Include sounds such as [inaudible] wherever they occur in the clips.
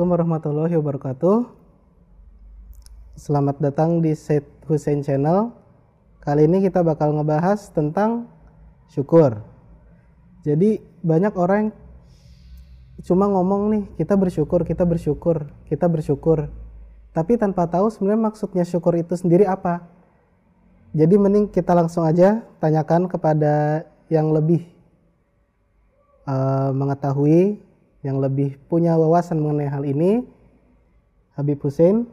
Assalamualaikum warahmatullahi wabarakatuh. Selamat datang di Said Hussein Channel. Kali ini kita bakal ngebahas tentang syukur. Jadi banyak orang cuma ngomong nih, kita bersyukur, kita bersyukur, kita bersyukur. Tapi tanpa tahu sebenarnya maksudnya syukur itu sendiri apa. Jadi mending kita langsung aja tanyakan kepada yang lebih uh, mengetahui, yang lebih punya wawasan mengenai hal ini, Habib Hussein.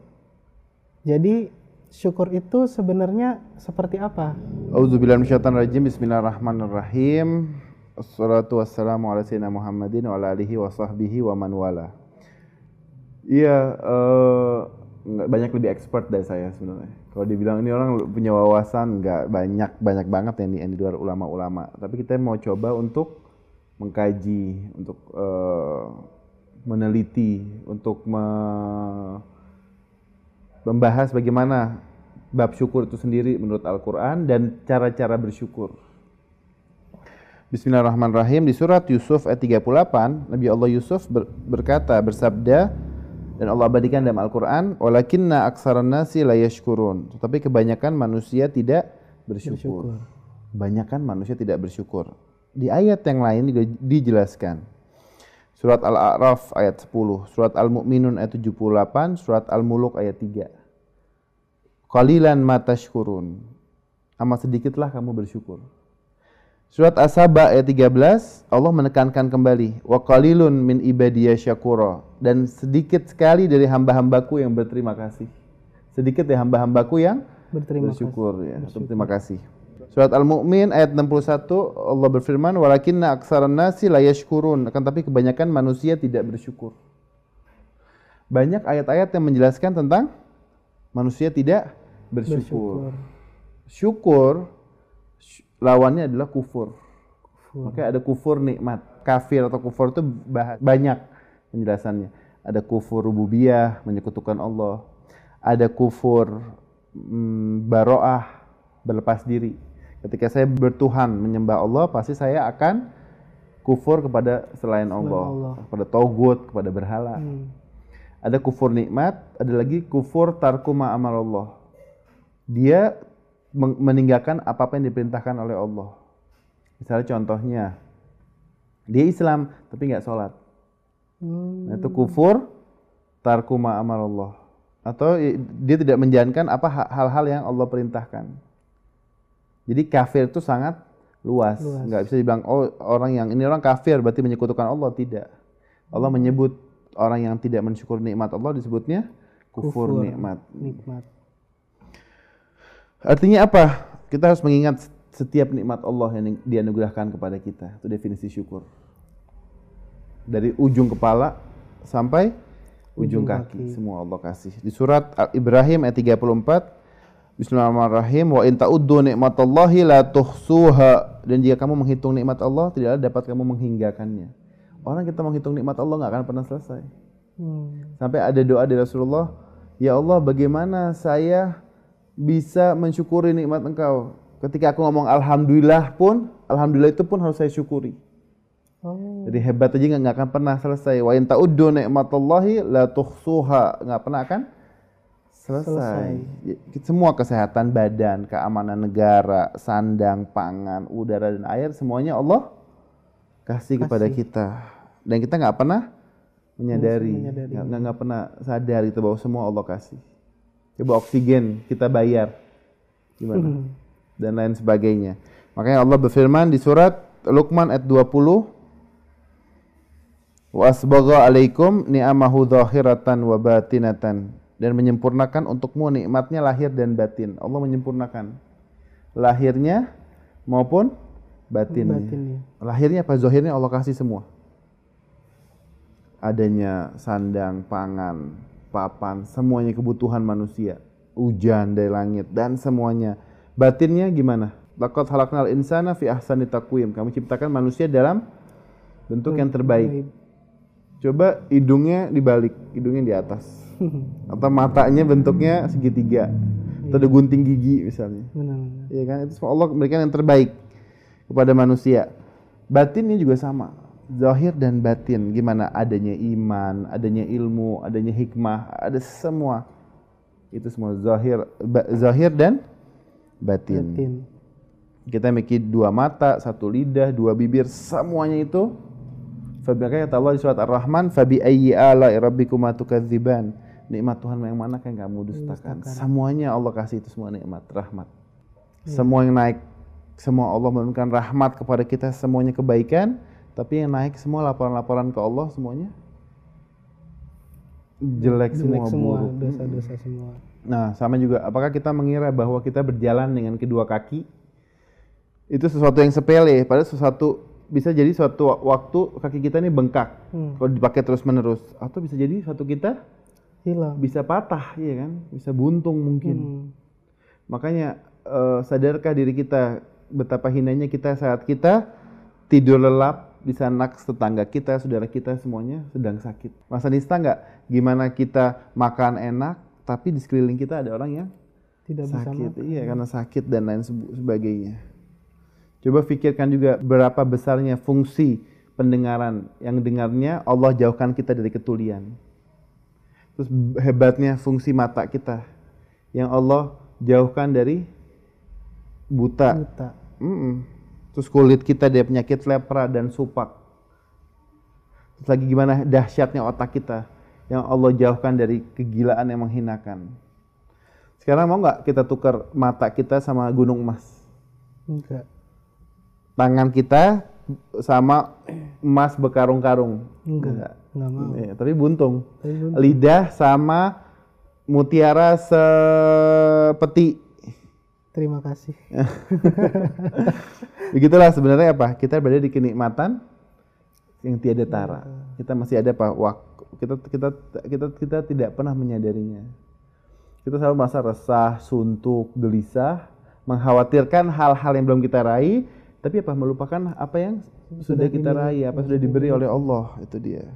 Jadi syukur itu sebenarnya seperti apa? Auzubillahiminasyaitonirrajim. Bismillahirrahmanirrahim. Assalatu wassalamu ala sayyidina Muhammadin wa ala alihi wa sahbihi wa man wala. Iya, uh, banyak lebih expert dari saya sebenarnya. Kalau dibilang ini orang punya wawasan nggak banyak banyak banget yang di, yang di luar ulama-ulama. Tapi kita mau coba untuk mengkaji, untuk uh, meneliti, untuk me membahas bagaimana bab syukur itu sendiri menurut Al-Quran dan cara-cara bersyukur. Bismillahirrahmanirrahim di surat Yusuf ayat 38 Nabi Allah Yusuf ber, berkata bersabda dan Allah abadikan dalam Al-Quran walakinna aksaran nasi la yashkurun tetapi kebanyakan manusia tidak bersyukur. bersyukur. Kebanyakan manusia tidak bersyukur. Di ayat yang lain juga dijelaskan. Surat Al-A'raf ayat 10, surat Al-Mu'minun ayat 78, surat Al-Muluk ayat 3. Qalilan matashkurun. Amat sedikitlah kamu bersyukur. Surat As-Saba ayat 13, Allah menekankan kembali, wa qalilun min ibadiyya syakura dan sedikit sekali dari hamba-hambaku yang berterima kasih. Sedikit dari hamba-hambaku yang berterima bersyukur kasih. ya, bersyukur. berterima kasih. Surat Al-Mu'min ayat 61 Allah berfirman walakinna aksaran nasi la yashkurun akan tapi kebanyakan manusia tidak bersyukur. Banyak ayat-ayat yang menjelaskan tentang manusia tidak bersyukur. Bersyukur, syukur lawannya adalah kufur. kufur. Maka ada kufur nikmat. Kafir atau kufur itu banyak penjelasannya. Ada kufur rububiyah, menyekutukan Allah. Ada kufur mm, baroah, berlepas diri Ketika saya bertuhan menyembah Allah, pasti saya akan kufur kepada selain Allah, Allah. kepada togut, kepada berhala. Hmm. Ada kufur nikmat, ada lagi kufur tarkuma amal Allah. Dia meninggalkan apa-apa yang diperintahkan oleh Allah. Misalnya contohnya, dia Islam tapi nggak sholat. Hmm. Nah, itu kufur tarkuma amal Allah. Atau dia tidak menjalankan apa hal-hal yang Allah perintahkan. Jadi kafir itu sangat luas. luas. Nggak bisa dibilang oh orang yang ini orang kafir berarti menyekutukan Allah tidak. Allah menyebut orang yang tidak mensyukur nikmat Allah disebutnya kufur, kufur nikmat. Nikmat. Artinya apa? Kita harus mengingat setiap nikmat Allah yang dianugerahkan kepada kita. Itu definisi syukur. Dari ujung kepala sampai ujung, ujung kaki. kaki. Semua Allah kasih. Di surat Ibrahim ayat 34 Bismillahirrahmanirrahim. Wa in ta'uddu nikmatallahi la tuhsuha. Dan jika kamu menghitung nikmat Allah, tidaklah dapat kamu menghinggakannya. Orang kita menghitung nikmat Allah nggak akan pernah selesai. Hmm. Sampai ada doa dari Rasulullah, Ya Allah, bagaimana saya bisa mensyukuri nikmat Engkau? Ketika aku ngomong Alhamdulillah pun, Alhamdulillah itu pun harus saya syukuri. Oh. Jadi hebat aja nggak akan pernah selesai. Wa in ta'uddu nikmatallahi la tuhsuha. Nggak pernah akan Selesai. Selesai. Semua kesehatan badan, keamanan negara, sandang, pangan, udara dan air semuanya Allah kasih, kasih. kepada kita. Dan kita nggak pernah menyadari, nggak nggak pernah sadar itu bahwa semua Allah kasih. Coba oksigen kita bayar, gimana? Hmm. Dan lain sebagainya. Makanya Allah berfirman di surat Luqman ayat 20 Wa asbagha alaikum ni'amahu dhahiratan wa batinatan dan menyempurnakan untukmu nikmatnya lahir dan batin. Allah menyempurnakan lahirnya maupun batinnya. batinnya. Lahirnya apa? Zohirnya Allah kasih semua. Adanya sandang, pangan, papan, semuanya kebutuhan manusia. Hujan dari langit dan semuanya. Batinnya gimana? Laqad halaknal insana fi ahsani taqwim. Kami ciptakan manusia dalam bentuk yang terbaik. Coba hidungnya dibalik, hidungnya di atas [laughs] atau matanya bentuknya segitiga atau ada gunting gigi misalnya Iya kan itu semua Allah memberikan yang terbaik kepada manusia batinnya juga sama zahir dan batin. Gimana adanya iman, adanya ilmu, adanya hikmah, ada semua. Itu semua zahir ba- zahir dan batin. Batin. Kita memiliki dua mata, satu lidah, dua bibir, semuanya itu Fabi kata Allah di surat Ar-Rahman, "Fabi ayyi ala'i rabbikuma tukadziban." Nikmat Tuhan yang mana yang kamu dustakan? Semuanya Allah kasih itu semua nikmat, rahmat. Semua yang naik, semua Allah menurunkan rahmat kepada kita, semuanya kebaikan, tapi yang naik semua laporan-laporan ke Allah semuanya jelek, Jelek semua, semua, buruk. dosa-dosa semua. Nah, sama juga apakah kita mengira bahwa kita berjalan dengan kedua kaki itu sesuatu yang sepele, padahal sesuatu bisa jadi suatu wa- waktu kaki kita ini bengkak Hmm. kalau dipakai terus-menerus atau bisa jadi suatu kita Hilang. bisa patah, ya kan? Bisa buntung mungkin. Hmm. Makanya eh, sadarkah diri kita betapa hinanya kita saat kita tidur lelap di sanak tetangga kita, saudara kita semuanya sedang sakit. Masa nista nggak? Gimana kita makan enak, tapi di sekeliling kita ada orang yang Tidak bisa sakit. makan. Iya, karena sakit dan lain sebagainya. Coba pikirkan juga berapa besarnya fungsi pendengaran yang dengarnya Allah jauhkan kita dari ketulian. Terus hebatnya fungsi mata kita yang Allah jauhkan dari buta. Buta. Mm-mm. Terus kulit kita dari penyakit lepra dan supak. Terus lagi gimana dahsyatnya otak kita yang Allah jauhkan dari kegilaan yang menghinakan. Sekarang mau nggak kita tukar mata kita sama gunung emas? Enggak. Tangan kita sama emas bekarung-karung? Enggak. Enggak mau. Iya, tapi buntung. Tapi buntung. Lidah sama mutiara sepeti. Terima kasih. [laughs] Begitulah sebenarnya apa? Kita berada di kenikmatan yang tiada tara. Kita masih ada apa? Waktu kita kita kita kita tidak pernah menyadarinya. Kita selalu merasa resah, suntuk, gelisah, mengkhawatirkan hal-hal yang belum kita raih, tapi apa melupakan apa yang sudah kita raih, apa sudah diberi oleh Allah, itu dia.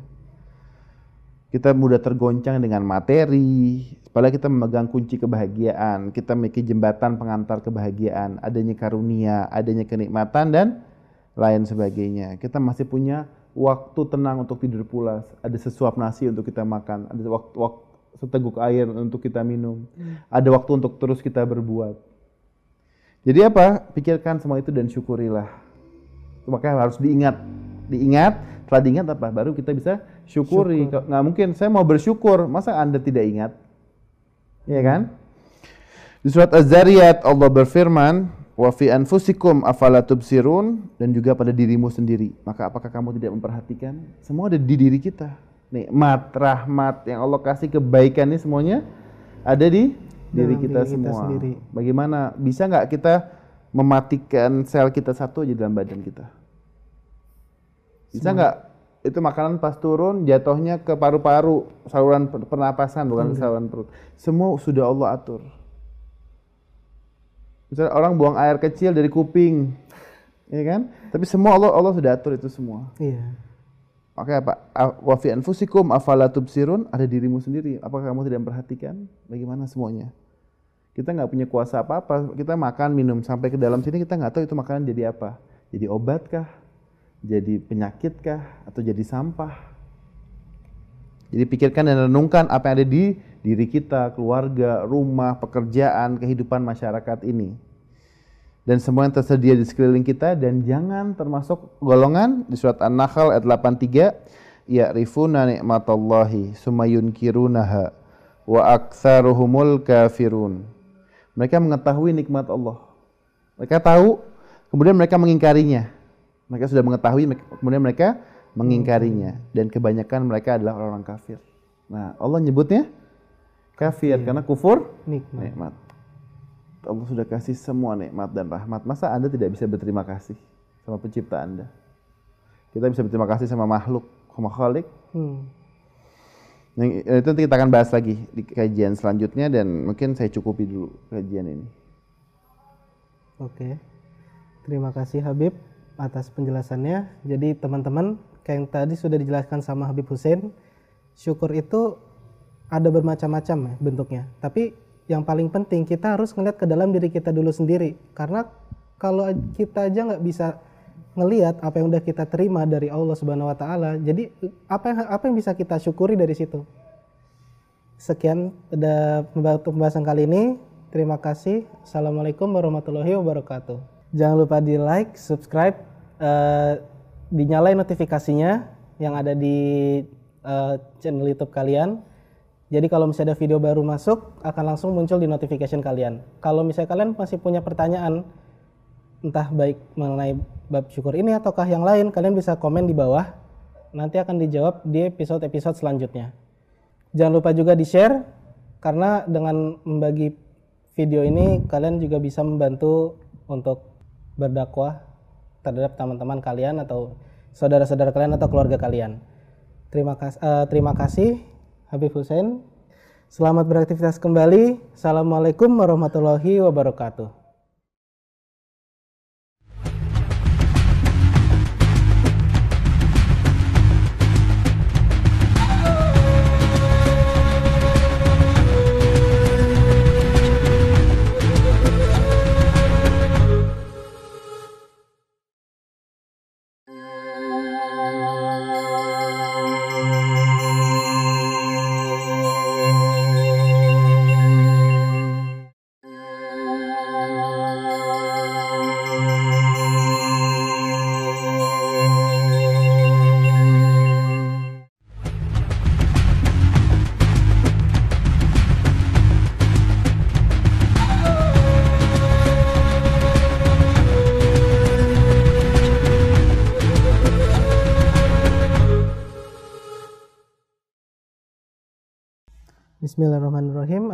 Kita mudah tergoncang dengan materi, padahal kita memegang kunci kebahagiaan, kita memiliki jembatan pengantar kebahagiaan, adanya karunia, adanya kenikmatan dan lain sebagainya. Kita masih punya waktu tenang untuk tidur pulas, ada sesuap nasi untuk kita makan, ada waktu, waktu seteguk air untuk kita minum, ada waktu untuk terus kita berbuat. Jadi apa? Pikirkan semua itu dan syukurilah. Makanya harus diingat, diingat. Setelah diingat apa? Baru kita bisa syukuri. Kalau Nggak mungkin saya mau bersyukur, masa anda tidak ingat? Ya kan? Di surat Az-Zariyat Allah berfirman, wa fi anfusikum afala tubsirun dan juga pada dirimu sendiri. Maka apakah kamu tidak memperhatikan? Semua ada di diri kita. Nikmat, rahmat yang Allah kasih kebaikan ini semuanya ada di diri Dalam kita diri kita semua. sendiri. Bagaimana bisa nggak kita mematikan sel kita satu aja dalam badan kita? Bisa nggak itu makanan pas turun jatuhnya ke paru-paru, saluran per- pernapasan bukan ke saluran perut. Semua sudah Allah atur. Misalnya orang buang air kecil dari kuping, ya kan? Tapi semua Allah Allah sudah atur itu semua. Iya. Oke apa? A- Wa fi anfusikum afala tubsirun ada dirimu sendiri. Apakah kamu tidak memperhatikan bagaimana semuanya? Kita nggak punya kuasa apa-apa. Kita makan minum sampai ke dalam sini kita nggak tahu itu makanan jadi apa. Jadi obat kah? Jadi penyakit kah? Atau jadi sampah? Jadi pikirkan dan renungkan apa yang ada di diri kita, keluarga, rumah, pekerjaan, kehidupan masyarakat ini. Dan semua yang tersedia di sekeliling kita dan jangan termasuk golongan di surat An-Nahl ayat 83 ya'rifuna ni'matallahi summa yunkirunaha wa aktsaruhumul kafirun. Mereka mengetahui nikmat Allah. Mereka tahu, kemudian mereka mengingkarinya. Mereka sudah mengetahui, kemudian mereka mengingkarinya. Dan kebanyakan mereka adalah orang-orang kafir. Nah, Allah nyebutnya kafir karena kufur Nikmat. nikmat. Allah sudah kasih semua nikmat dan rahmat. Masa Anda tidak bisa berterima kasih sama pencipta Anda? Kita bisa berterima kasih sama makhluk, sama khalik. Hmm. Yang itu nanti kita akan bahas lagi di kajian selanjutnya dan mungkin saya cukupi dulu kajian ini. Oke. Terima kasih Habib atas penjelasannya. Jadi teman-teman, kayak yang tadi sudah dijelaskan sama Habib Hussein, syukur itu ada bermacam-macam ya bentuknya. Tapi yang paling penting kita harus ngeliat ke dalam diri kita dulu sendiri. Karena kalau kita aja nggak bisa ngelihat apa yang udah kita terima dari Allah Subhanahu wa taala. Jadi apa yang apa yang bisa kita syukuri dari situ? Sekian ada pembahasan kali ini. Terima kasih. Assalamualaikum warahmatullahi wabarakatuh. Jangan lupa di like, subscribe, uh, dinyalain notifikasinya yang ada di uh, channel YouTube kalian. Jadi kalau misalnya ada video baru masuk akan langsung muncul di notification kalian. Kalau misalnya kalian masih punya pertanyaan entah baik mengenai bab syukur ini ataukah yang lain, kalian bisa komen di bawah. Nanti akan dijawab di episode-episode selanjutnya. Jangan lupa juga di-share karena dengan membagi video ini kalian juga bisa membantu untuk berdakwah terhadap teman-teman kalian atau saudara-saudara kalian atau keluarga kalian. Terima kasih uh, terima kasih Habib Hussein. Selamat beraktivitas kembali. Assalamualaikum warahmatullahi wabarakatuh.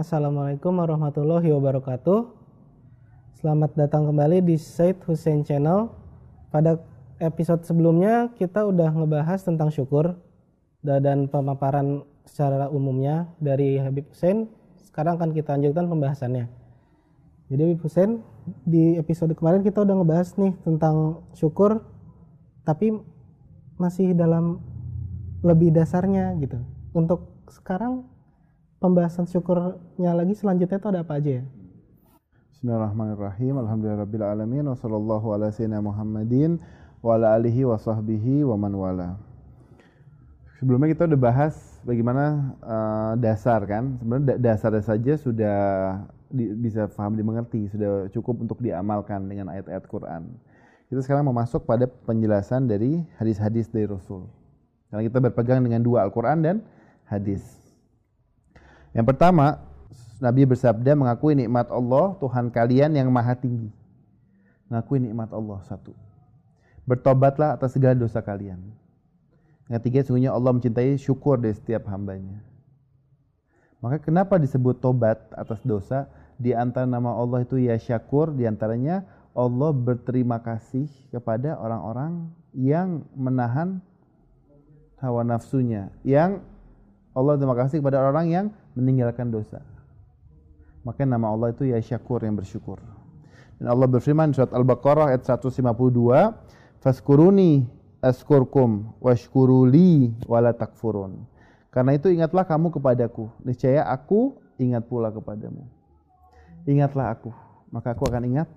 Assalamualaikum warahmatullahi wabarakatuh. Selamat datang kembali di Said Hussein Channel. Pada episode sebelumnya kita udah ngebahas tentang syukur dan pemaparan secara umumnya dari Habib Hussein. Sekarang akan kita lanjutkan pembahasannya. Jadi Habib Hussein di episode kemarin kita udah ngebahas nih tentang syukur tapi masih dalam lebih dasarnya gitu. Untuk sekarang pembahasan syukurnya lagi selanjutnya itu ada apa aja ya? Bismillahirrahmanirrahim. Alhamdulillahirabbil alamin wa sallallahu ala Muhammadin wa ala alihi wa sahbihi wa man wala. Sebelumnya kita udah bahas bagaimana uh, dasar kan. Sebenarnya dasarnya saja sudah di, bisa paham dimengerti, sudah cukup untuk diamalkan dengan ayat-ayat Quran. Kita sekarang mau masuk pada penjelasan dari hadis-hadis dari Rasul. Karena kita berpegang dengan dua Al-Quran dan hadis. Yang pertama, Nabi bersabda mengakui nikmat Allah, Tuhan kalian yang maha tinggi. Mengakui nikmat Allah satu. Bertobatlah atas segala dosa kalian. Yang ketiga, sungguhnya Allah mencintai syukur dari setiap hambanya. Maka kenapa disebut tobat atas dosa? Di antara nama Allah itu ya syakur, di antaranya Allah berterima kasih kepada orang-orang yang menahan hawa nafsunya, yang Allah terima kasih kepada orang yang meninggalkan dosa. Maka nama Allah itu ya syakur yang bersyukur. Dan Allah berfirman surat Al-Baqarah ayat 152, "Faskuruni askurkum washkuruli wala takfurun." Karena itu ingatlah kamu kepadaku, niscaya aku ingat pula kepadamu. Ingatlah aku, maka aku akan ingat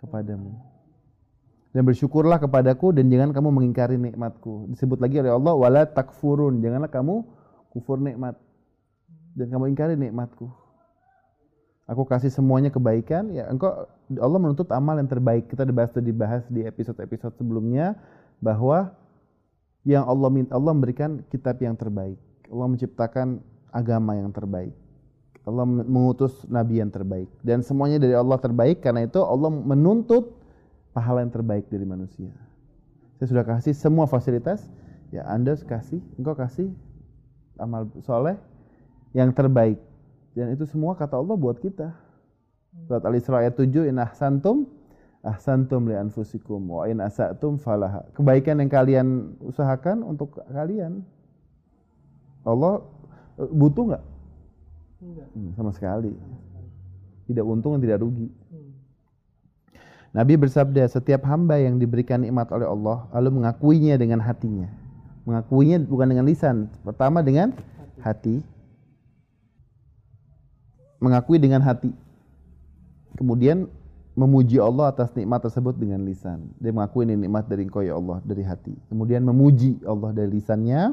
kepadamu. Dan bersyukurlah kepadaku dan jangan kamu mengingkari nikmatku. Disebut lagi oleh Allah wala takfurun, janganlah kamu kufur nikmat dan kamu ingkari nikmatku. Aku kasih semuanya kebaikan, ya engkau Allah menuntut amal yang terbaik. Kita dibahas dibahas di episode-episode sebelumnya bahwa yang Allah Allah memberikan kitab yang terbaik. Allah menciptakan agama yang terbaik. Allah mengutus nabi yang terbaik dan semuanya dari Allah terbaik karena itu Allah menuntut pahala yang terbaik dari manusia. Saya sudah kasih semua fasilitas, ya Anda kasih, engkau kasih amal soleh yang terbaik. Dan itu semua kata Allah buat kita. Surat Al-Isra ayat 7, In ahsantum, ahsantum li anfusikum, wa in asatum falaha. Kebaikan yang kalian usahakan untuk kalian. Allah eh, butuh nggak? Hmm, sama sekali. Tidak untung dan tidak rugi. Hmm. Nabi bersabda, setiap hamba yang diberikan nikmat oleh Allah, lalu mengakuinya dengan hatinya. Mengakuinya bukan dengan lisan. Pertama dengan hati. Mengakui dengan hati. Kemudian memuji Allah atas nikmat tersebut dengan lisan. Dia mengakui ini nikmat dari Engkau ya Allah dari hati. Kemudian memuji Allah dari lisannya.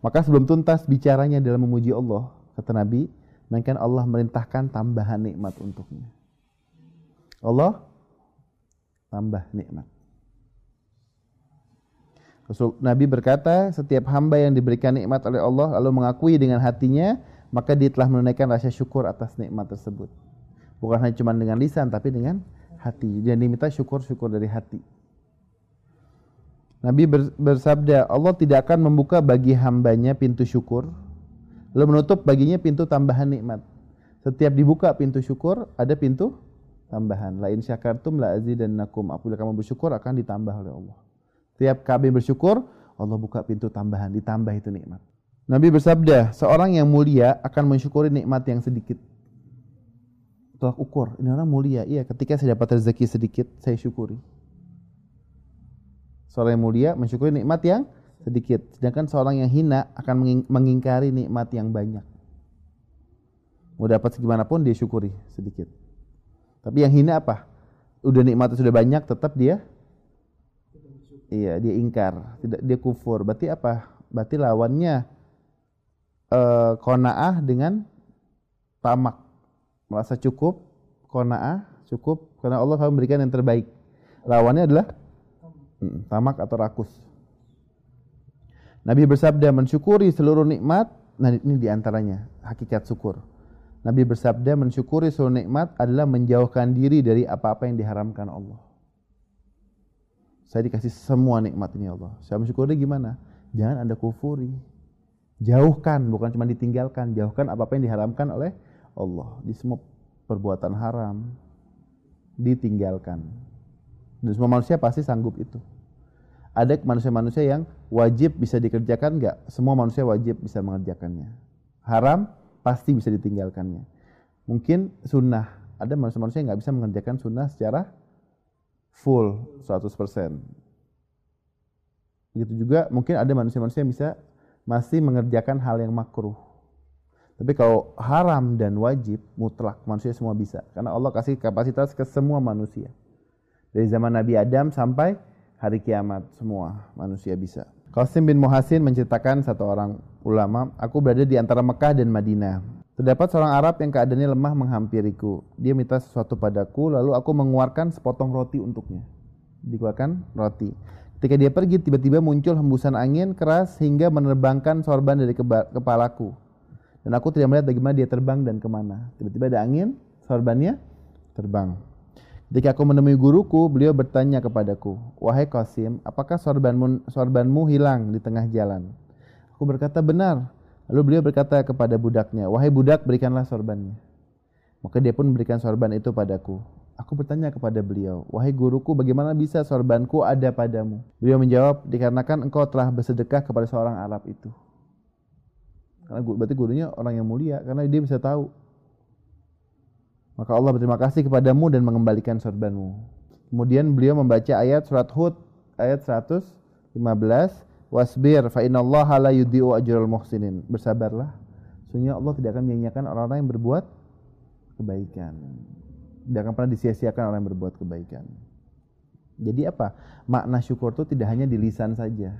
Maka sebelum tuntas bicaranya dalam memuji Allah, kata Nabi, melainkan Allah merintahkan tambahan nikmat untuknya. Allah tambah nikmat. Rasul Nabi berkata, setiap hamba yang diberikan nikmat oleh Allah lalu mengakui dengan hatinya, maka dia telah menunaikan rasa syukur atas nikmat tersebut. Bukan hanya cuma dengan lisan, tapi dengan hati. Dan diminta syukur-syukur dari hati. Nabi bersabda, Allah tidak akan membuka bagi hambanya pintu syukur, lalu menutup baginya pintu tambahan nikmat. Setiap dibuka pintu syukur, ada pintu tambahan. Lain syakartum la azidannakum. Apabila kamu bersyukur akan ditambah oleh Allah. Setiap kami bersyukur, Allah buka pintu tambahan, ditambah itu nikmat. Nabi bersabda, seorang yang mulia akan mensyukuri nikmat yang sedikit. Tolak ukur, ini orang mulia. Iya, ketika saya dapat rezeki sedikit, saya syukuri. Seorang yang mulia mensyukuri nikmat yang sedikit. Sedangkan seorang yang hina akan mengingkari nikmat yang banyak. Mau dapat segimanapun dia syukuri sedikit. Tapi yang hina apa? Udah nikmatnya sudah banyak, tetap dia Iya, dia ingkar, tidak dia kufur. Berarti apa? Berarti lawannya eh konaah dengan tamak. Merasa cukup, konaah cukup karena Allah akan memberikan yang terbaik. Lawannya adalah tamak atau rakus. Nabi bersabda mensyukuri seluruh nikmat. Nah ini di antaranya hakikat syukur. Nabi bersabda mensyukuri seluruh nikmat adalah menjauhkan diri dari apa-apa yang diharamkan Allah. Saya dikasih semua nikmat ini ya Allah. Saya mensyukuri gimana? Jangan Anda kufuri. Jauhkan, bukan cuma ditinggalkan. Jauhkan apa-apa yang diharamkan oleh Allah. Di semua perbuatan haram ditinggalkan. Dan semua manusia pasti sanggup itu. Ada manusia-manusia yang wajib bisa dikerjakan enggak? Semua manusia wajib bisa mengerjakannya. Haram pasti bisa ditinggalkannya. Mungkin sunnah. Ada manusia-manusia yang nggak bisa mengerjakan sunnah secara full 100%. Begitu juga mungkin ada manusia-manusia yang bisa masih mengerjakan hal yang makruh. Tapi kalau haram dan wajib mutlak manusia semua bisa karena Allah kasih kapasitas ke semua manusia. Dari zaman Nabi Adam sampai hari kiamat semua manusia bisa. Qasim bin Muhasin menceritakan satu orang ulama, aku berada di antara Mekah dan Madinah. Terdapat seorang Arab yang keadaannya lemah menghampiriku. Dia minta sesuatu padaku, lalu aku mengeluarkan sepotong roti untuknya. Dikeluarkan roti. Ketika dia pergi, tiba-tiba muncul hembusan angin keras hingga menerbangkan sorban dari kepalaku. Dan aku tidak melihat bagaimana dia terbang dan ke mana. Tiba-tiba ada angin, sorbannya terbang. Ketika aku menemui guruku, beliau bertanya kepadaku, Wahai Qasim, apakah sorbanmu, sorbanmu hilang di tengah jalan? Aku berkata, benar. Lalu beliau berkata kepada budaknya, "Wahai budak, berikanlah sorbannya." Maka dia pun memberikan sorban itu padaku. Aku bertanya kepada beliau, "Wahai guruku, bagaimana bisa sorbanku ada padamu?" Beliau menjawab, "Dikarenakan engkau telah bersedekah kepada seorang Arab itu." Karena berarti gurunya orang yang mulia karena dia bisa tahu. Maka Allah berterima kasih kepadamu dan mengembalikan sorbanmu. Kemudian beliau membaca ayat surat Hud ayat 115 Wasbir fa innallaha la yudhi'u ajral muhsinin. Bersabarlah. Sesungguhnya Allah tidak akan menyanyiakan orang-orang yang berbuat kebaikan. Tidak akan pernah disia-siakan orang yang berbuat kebaikan. Jadi apa? Makna syukur itu tidak hanya di lisan saja.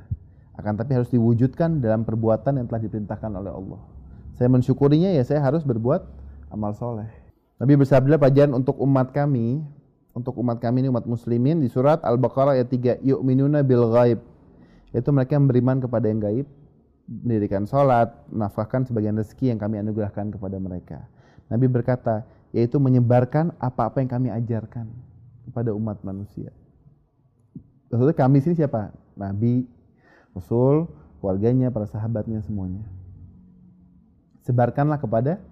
Akan tapi harus diwujudkan dalam perbuatan yang telah diperintahkan oleh Allah. Saya mensyukurinya ya saya harus berbuat amal soleh. Nabi bersabda pelajaran untuk umat kami, untuk umat kami ini umat muslimin di surat Al-Baqarah ayat 3, yu'minuna bil ghaib yaitu mereka yang beriman kepada yang gaib, mendirikan sholat, menafkahkan sebagian rezeki yang kami anugerahkan kepada mereka. Nabi berkata, yaitu menyebarkan apa-apa yang kami ajarkan kepada umat manusia. Maksudnya kami sini siapa? Nabi, Rasul, keluarganya, para sahabatnya semuanya. Sebarkanlah kepada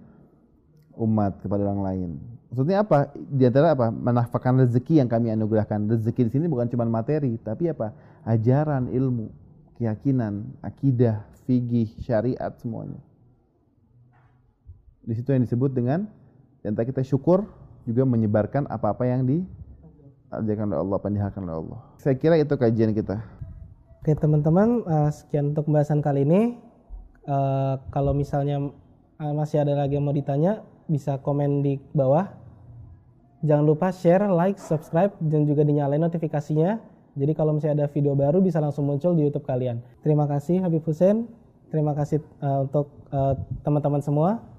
umat, kepada orang lain. Maksudnya apa? Di antara apa? Menafkahkan rezeki yang kami anugerahkan. Rezeki di sini bukan cuma materi, tapi apa? ajaran ilmu, keyakinan, akidah, fikih, syariat semuanya. Di situ yang disebut dengan dan kita syukur juga menyebarkan apa-apa yang diajarkan oleh Allah, pendidikan oleh Allah. Saya kira itu kajian kita. Oke teman-teman, uh, sekian untuk pembahasan kali ini. Uh, kalau misalnya uh, masih ada lagi yang mau ditanya, bisa komen di bawah. Jangan lupa share, like, subscribe, dan juga dinyalain notifikasinya. Jadi kalau misalnya ada video baru bisa langsung muncul di YouTube kalian. Terima kasih Habib Hussein. Terima kasih uh, untuk uh, teman-teman semua.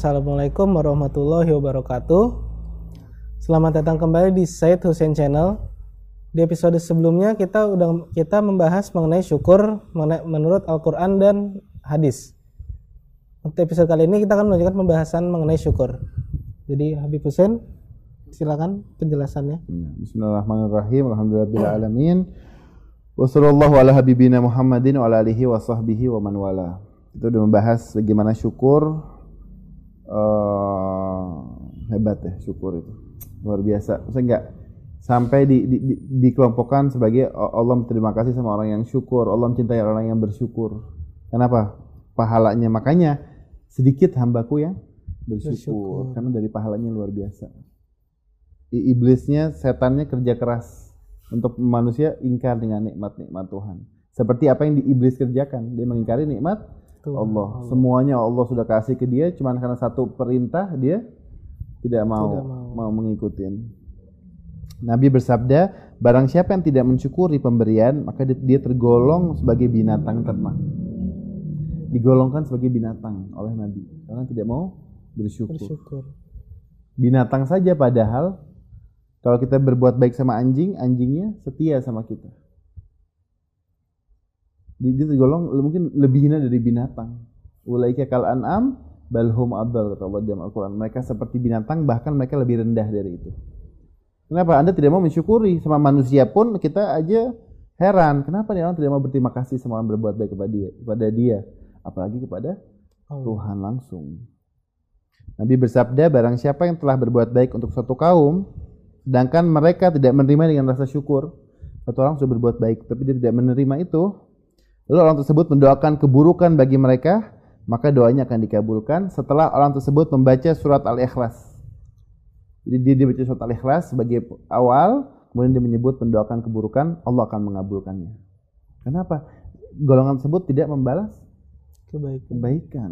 Assalamualaikum warahmatullahi wabarakatuh. Selamat datang kembali di Said Hussein Channel. Di episode sebelumnya kita udah kita membahas mengenai syukur menurut Al-Qur'an dan hadis. Untuk episode kali ini kita akan melanjutkan pembahasan mengenai syukur. Jadi Habib Hussein silakan penjelasannya. Bismillahirrahmanirrahim. Alhamdulillah alamin. Wassallallahu ala habibina Muhammadin wa ala alihi wa itu udah membahas bagaimana syukur uh, hebat ya syukur itu. Luar biasa. Saya enggak sampai di, di, di, dikelompokkan sebagai Allah terima kasih sama orang yang syukur Allah mencintai orang yang bersyukur. Kenapa? Pahalanya. Makanya sedikit hambaku yang bersyukur, bersyukur. karena dari pahalanya luar biasa. Iblisnya setannya kerja keras untuk manusia ingkar dengan nikmat-nikmat Tuhan. Seperti apa yang di iblis kerjakan. Dia mengingkari nikmat Allah. Allah. Semuanya Allah sudah kasih ke dia, cuman karena satu perintah dia tidak mau tidak mau, mau mengikuti. Nabi bersabda, barang siapa yang tidak mensyukuri pemberian, maka dia tergolong sebagai binatang ternak. Digolongkan sebagai binatang oleh Nabi karena tidak mau bersyukur. bersyukur. Binatang saja padahal kalau kita berbuat baik sama anjing, anjingnya setia sama kita dia tergolong mungkin lebih hina dari binatang. Ulaika kal an'am balhum adal kata Allah dalam Al-Quran. Mereka seperti binatang bahkan mereka lebih rendah dari itu. Kenapa? Anda tidak mau mensyukuri sama manusia pun kita aja heran. Kenapa nih orang tidak mau berterima kasih sama orang berbuat baik kepada dia, kepada dia, apalagi kepada oh. Tuhan langsung. Nabi bersabda, barang siapa yang telah berbuat baik untuk suatu kaum, sedangkan mereka tidak menerima dengan rasa syukur, satu orang sudah berbuat baik, tapi dia tidak menerima itu, Lalu orang tersebut mendoakan keburukan bagi mereka, maka doanya akan dikabulkan setelah orang tersebut membaca surat Al-Ikhlas. Jadi dia, dia baca surat Al-Ikhlas sebagai awal, kemudian dia menyebut mendoakan keburukan, Allah akan mengabulkannya. Kenapa? Golongan tersebut tidak membalas kebaikan. kebaikan.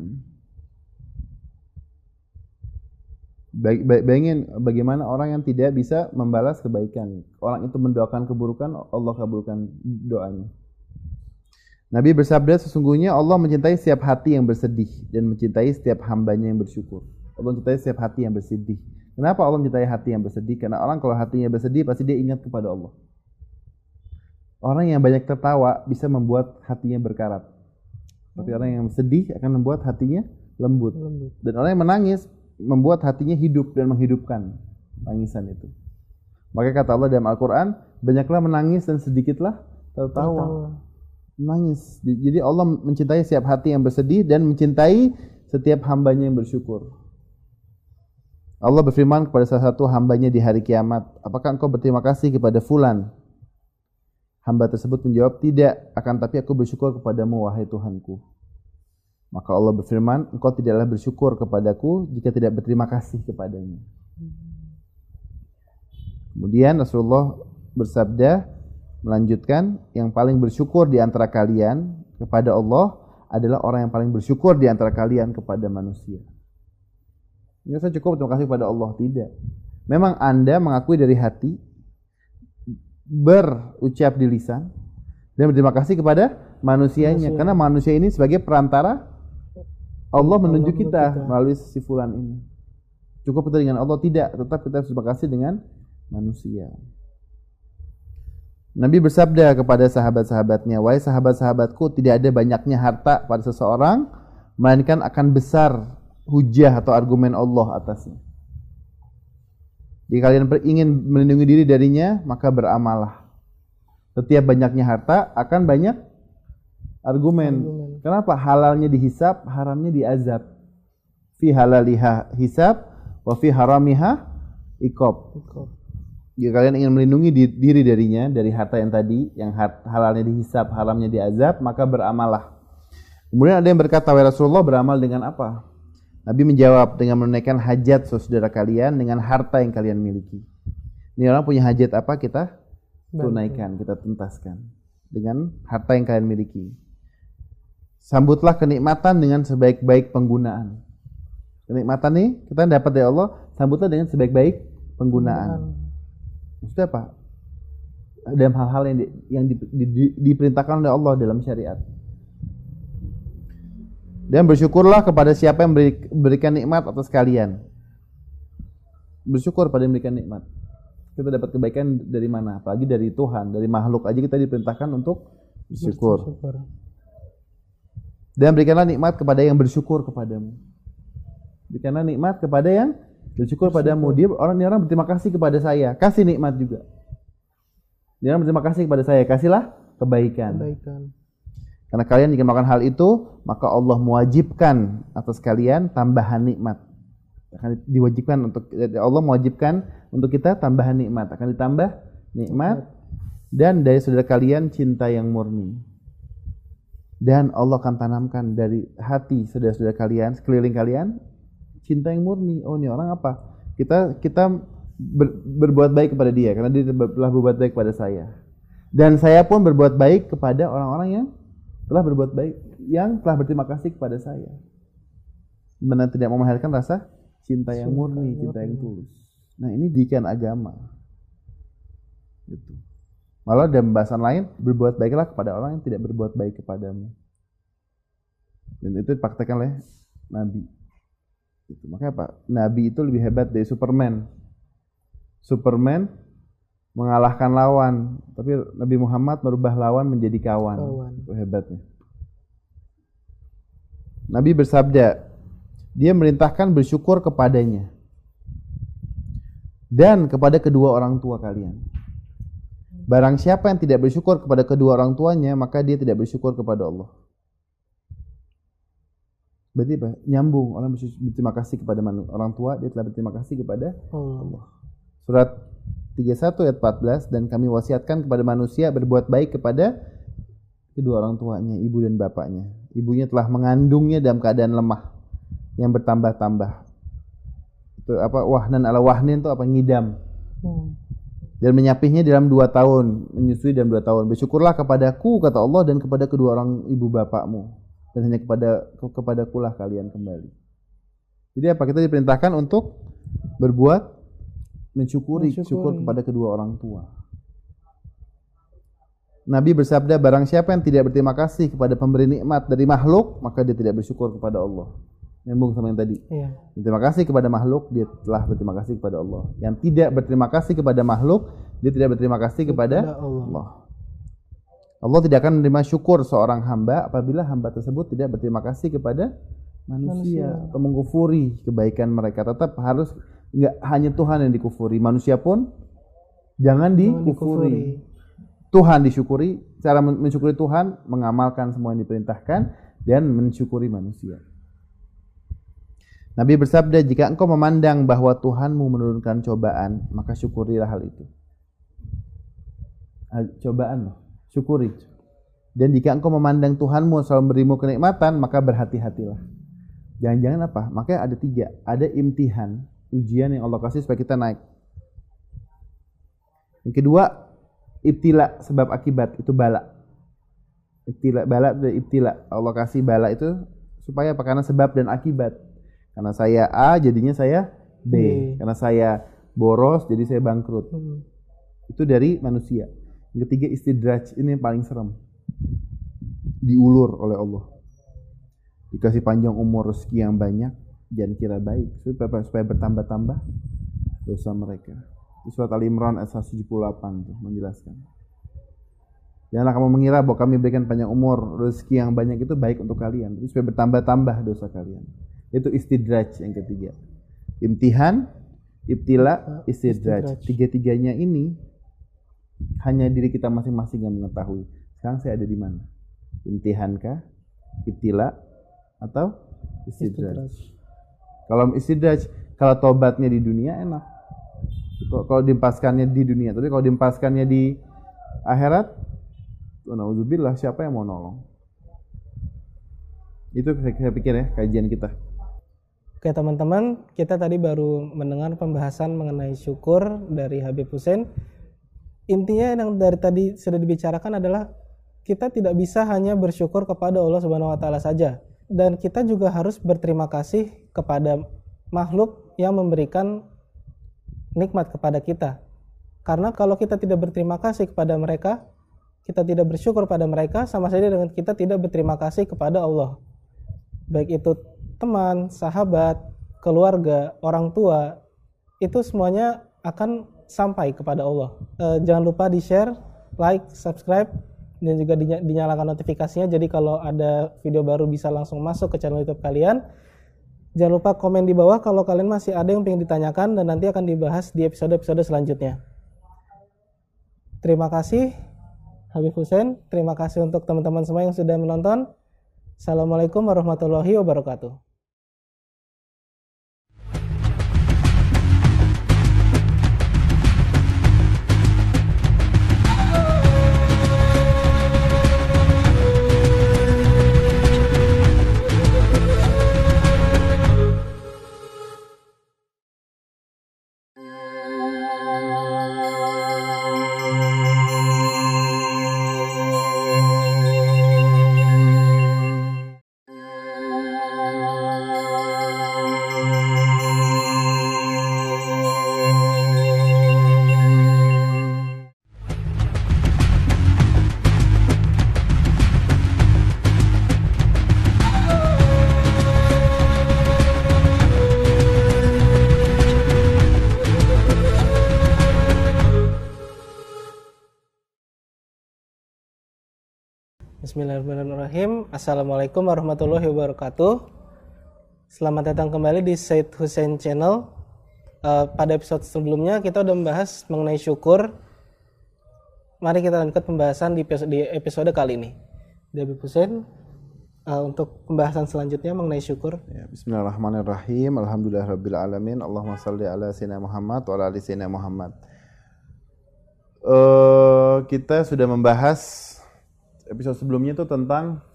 Bayangin bagaimana orang yang tidak bisa membalas kebaikan. Orang itu mendoakan keburukan, Allah kabulkan doanya. Nabi bersabda sesungguhnya Allah mencintai setiap hati yang bersedih dan mencintai setiap hambanya yang bersyukur. Allah mencintai setiap hati yang bersedih. Kenapa Allah mencintai hati yang bersedih? Karena orang kalau hatinya bersedih pasti dia ingat kepada Allah. Orang yang banyak tertawa bisa membuat hatinya berkarat. Tapi orang yang sedih akan membuat hatinya lembut. lembut. Dan orang yang menangis membuat hatinya hidup dan menghidupkan tangisan itu. Maka kata Allah dalam Al-Quran, banyaklah menangis dan sedikitlah tertawa. tertawa menangis. Jadi Allah mencintai setiap hati yang bersedih dan mencintai setiap hambanya yang bersyukur. Allah berfirman kepada salah satu hambanya di hari kiamat, apakah engkau berterima kasih kepada fulan? Hamba tersebut menjawab, tidak, akan tapi aku bersyukur kepadamu, wahai Tuhanku. Maka Allah berfirman, engkau tidaklah bersyukur kepadaku jika tidak berterima kasih kepadanya. Kemudian Rasulullah bersabda, melanjutkan yang paling bersyukur di antara kalian kepada Allah adalah orang yang paling bersyukur di antara kalian kepada manusia. Ini saya cukup terima kasih kepada Allah tidak. Memang Anda mengakui dari hati berucap di lisan dan berterima kasih kepada manusianya manusia. karena manusia ini sebagai perantara Allah menunjuk kita, kita melalui si fulan ini. Cukup kita dengan Allah tidak, tetap kita harus terima kasih dengan manusia. Nabi bersabda kepada sahabat-sahabatnya, "Wahai sahabat-sahabatku, tidak ada banyaknya harta pada seseorang melainkan akan besar hujah atau argumen Allah atasnya." Jika kalian ingin melindungi diri darinya, maka beramallah. Setiap banyaknya harta akan banyak argumen. argumen. Kenapa? Halalnya dihisap, haramnya diazab. Fi halaliha hisab, wa fi haramiha ikob. Jika kalian ingin melindungi diri darinya dari harta yang tadi, yang halalnya dihisap, haramnya diazab, maka beramallah. Kemudian ada yang berkata, "Wahai Rasulullah, beramal dengan apa?" Nabi menjawab dengan menunaikan hajat saudara kalian dengan harta yang kalian miliki. Ini orang punya hajat apa kita tunaikan, kita tuntaskan dengan harta yang kalian miliki. Sambutlah kenikmatan dengan sebaik-baik penggunaan. Kenikmatan nih kita dapat dari Allah, sambutlah dengan sebaik-baik penggunaan. Maksudnya apa? Dalam hal-hal yang, di, yang di, di, di, diperintahkan oleh Allah dalam syariat. Dan bersyukurlah kepada siapa yang beri, berikan nikmat atas kalian. Bersyukur pada yang berikan nikmat. Kita dapat kebaikan dari mana? Apalagi dari Tuhan, dari makhluk aja kita diperintahkan untuk bersyukur. bersyukur. Dan berikanlah nikmat kepada yang bersyukur kepadamu. Berikanlah nikmat kepada yang bersyukur, padamu. Dia orang ini orang berterima kasih kepada saya, kasih nikmat juga. Dia orang berterima kasih kepada saya, kasihlah kebaikan. Kebaikan. Karena kalian jika melakukan hal itu, maka Allah mewajibkan atas kalian tambahan nikmat. Akan diwajibkan untuk Allah mewajibkan untuk kita tambahan nikmat. Akan ditambah nikmat dan dari saudara kalian cinta yang murni dan Allah akan tanamkan dari hati saudara-saudara kalian sekeliling kalian cinta yang murni. Oh ini orang apa? Kita kita ber, berbuat baik kepada dia karena dia telah berbuat baik kepada saya. Dan saya pun berbuat baik kepada orang-orang yang telah berbuat baik yang telah berterima kasih kepada saya. Benar tidak memahirkan rasa cinta yang murni cinta yang tulus. Nah ini dikan agama. Gitu. Malah dalam bahasan lain, berbuat baiklah kepada orang yang tidak berbuat baik kepadamu. Dan itu dipraktekkan oleh Nabi. Itu. Makanya apa? Nabi itu lebih hebat dari Superman. Superman mengalahkan lawan, tapi Nabi Muhammad merubah lawan menjadi kawan. kawan. Itu hebatnya. Nabi bersabda, dia merintahkan bersyukur kepadanya dan kepada kedua orang tua kalian. Barang siapa yang tidak bersyukur kepada kedua orang tuanya, maka dia tidak bersyukur kepada Allah. Berarti apa? Nyambung. Orang berterima kasih kepada orang tua, dia telah berterima kasih kepada Allah. Surat 31 ayat 14 dan kami wasiatkan kepada manusia berbuat baik kepada kedua orang tuanya, ibu dan bapaknya. Ibunya telah mengandungnya dalam keadaan lemah yang bertambah-tambah. Itu apa? Wahnan ala wahnin itu apa? Ngidam. Hmm dan menyapihnya dalam dua tahun, menyusui dalam dua tahun. Bersyukurlah kepadaku, kata Allah, dan kepada kedua orang ibu bapakmu. Dan hanya kepada kepada kulah kalian kembali. Jadi apa? Kita diperintahkan untuk berbuat mensyukuri, mensyukuri. syukur kepada kedua orang tua. Nabi bersabda, barang siapa yang tidak berterima kasih kepada pemberi nikmat dari makhluk, maka dia tidak bersyukur kepada Allah nyambung sama yang tadi. Iya. Berterima kasih kepada makhluk, dia telah berterima kasih kepada Allah. Yang tidak berterima kasih kepada makhluk, dia tidak berterima kasih kepada Allah. Allah. Allah tidak akan menerima syukur seorang hamba apabila hamba tersebut tidak berterima kasih kepada manusia, manusia. atau mengkufuri kebaikan mereka. Tetap harus nggak hanya Tuhan yang dikufuri, manusia pun jangan dikufuri. Tuhan disyukuri, cara mensyukuri Tuhan mengamalkan semua yang diperintahkan dan mensyukuri manusia. Nabi bersabda, jika engkau memandang bahwa Tuhanmu menurunkan cobaan, maka syukurilah hal itu. Cobaan, syukuri. Dan jika engkau memandang Tuhanmu selalu memberimu kenikmatan, maka berhati-hatilah. Jangan-jangan apa? Makanya ada tiga. Ada imtihan, ujian yang Allah kasih supaya kita naik. Yang kedua, ibtila, sebab akibat, itu bala. Ibtila, bala itu ibtila. Allah kasih bala itu supaya apa? Karena sebab dan akibat. Karena saya A jadinya saya B. B. Karena saya boros jadi saya bangkrut. Hmm. Itu dari manusia. Yang ketiga istidraj ini yang paling serem. Diulur oleh Allah. Dikasih panjang umur rezeki yang banyak, jangan kira baik supaya supaya bertambah-tambah dosa mereka. Itu surat Al Imran ayat 178 tuh menjelaskan. Janganlah kamu mengira bahwa kami berikan panjang umur, rezeki yang banyak itu baik untuk kalian, tapi supaya bertambah-tambah dosa kalian. Itu istidraj yang ketiga. Imtihan, ibtila, istidraj. Tiga-tiganya ini hanya diri kita masing-masing yang mengetahui. Sekarang saya ada di mana? Imtihankah? Ibtila? Atau istidraj? Kalau istidraj, kalau tobatnya di dunia enak. Kalau diempaskannya di dunia, tapi kalau diempaskannya di akhirat Nauzubillah siapa yang mau nolong? Itu saya pikir ya kajian kita. Oke teman-teman, kita tadi baru mendengar pembahasan mengenai syukur dari Habib Hussein. Intinya yang dari tadi sudah dibicarakan adalah kita tidak bisa hanya bersyukur kepada Allah Subhanahu wa taala saja dan kita juga harus berterima kasih kepada makhluk yang memberikan nikmat kepada kita. Karena kalau kita tidak berterima kasih kepada mereka, kita tidak bersyukur pada mereka sama saja dengan kita tidak berterima kasih kepada Allah. Baik itu teman, sahabat, keluarga, orang tua, itu semuanya akan sampai kepada Allah. E, jangan lupa di-share, like, subscribe, dan juga dinyalakan notifikasinya. Jadi kalau ada video baru bisa langsung masuk ke channel YouTube kalian. Jangan lupa komen di bawah kalau kalian masih ada yang ingin ditanyakan dan nanti akan dibahas di episode-episode selanjutnya. Terima kasih. Habib Hussein. Terima kasih untuk teman-teman semua yang sudah menonton. Assalamualaikum warahmatullahi wabarakatuh. Assalamualaikum warahmatullahi wabarakatuh. Selamat datang kembali di Said Hussein Channel. Uh, pada episode sebelumnya kita udah membahas mengenai syukur. Mari kita lanjutkan pembahasan di episode, di episode kali ini. Debbie Hussein uh, untuk pembahasan selanjutnya mengenai syukur. Ya, Bismillahirrahmanirrahim. Alhamdulillahirabbil alamin. Allahumma salli ala sayyidina Muhammad wa ala ali Muhammad. Uh, kita sudah membahas episode sebelumnya itu tentang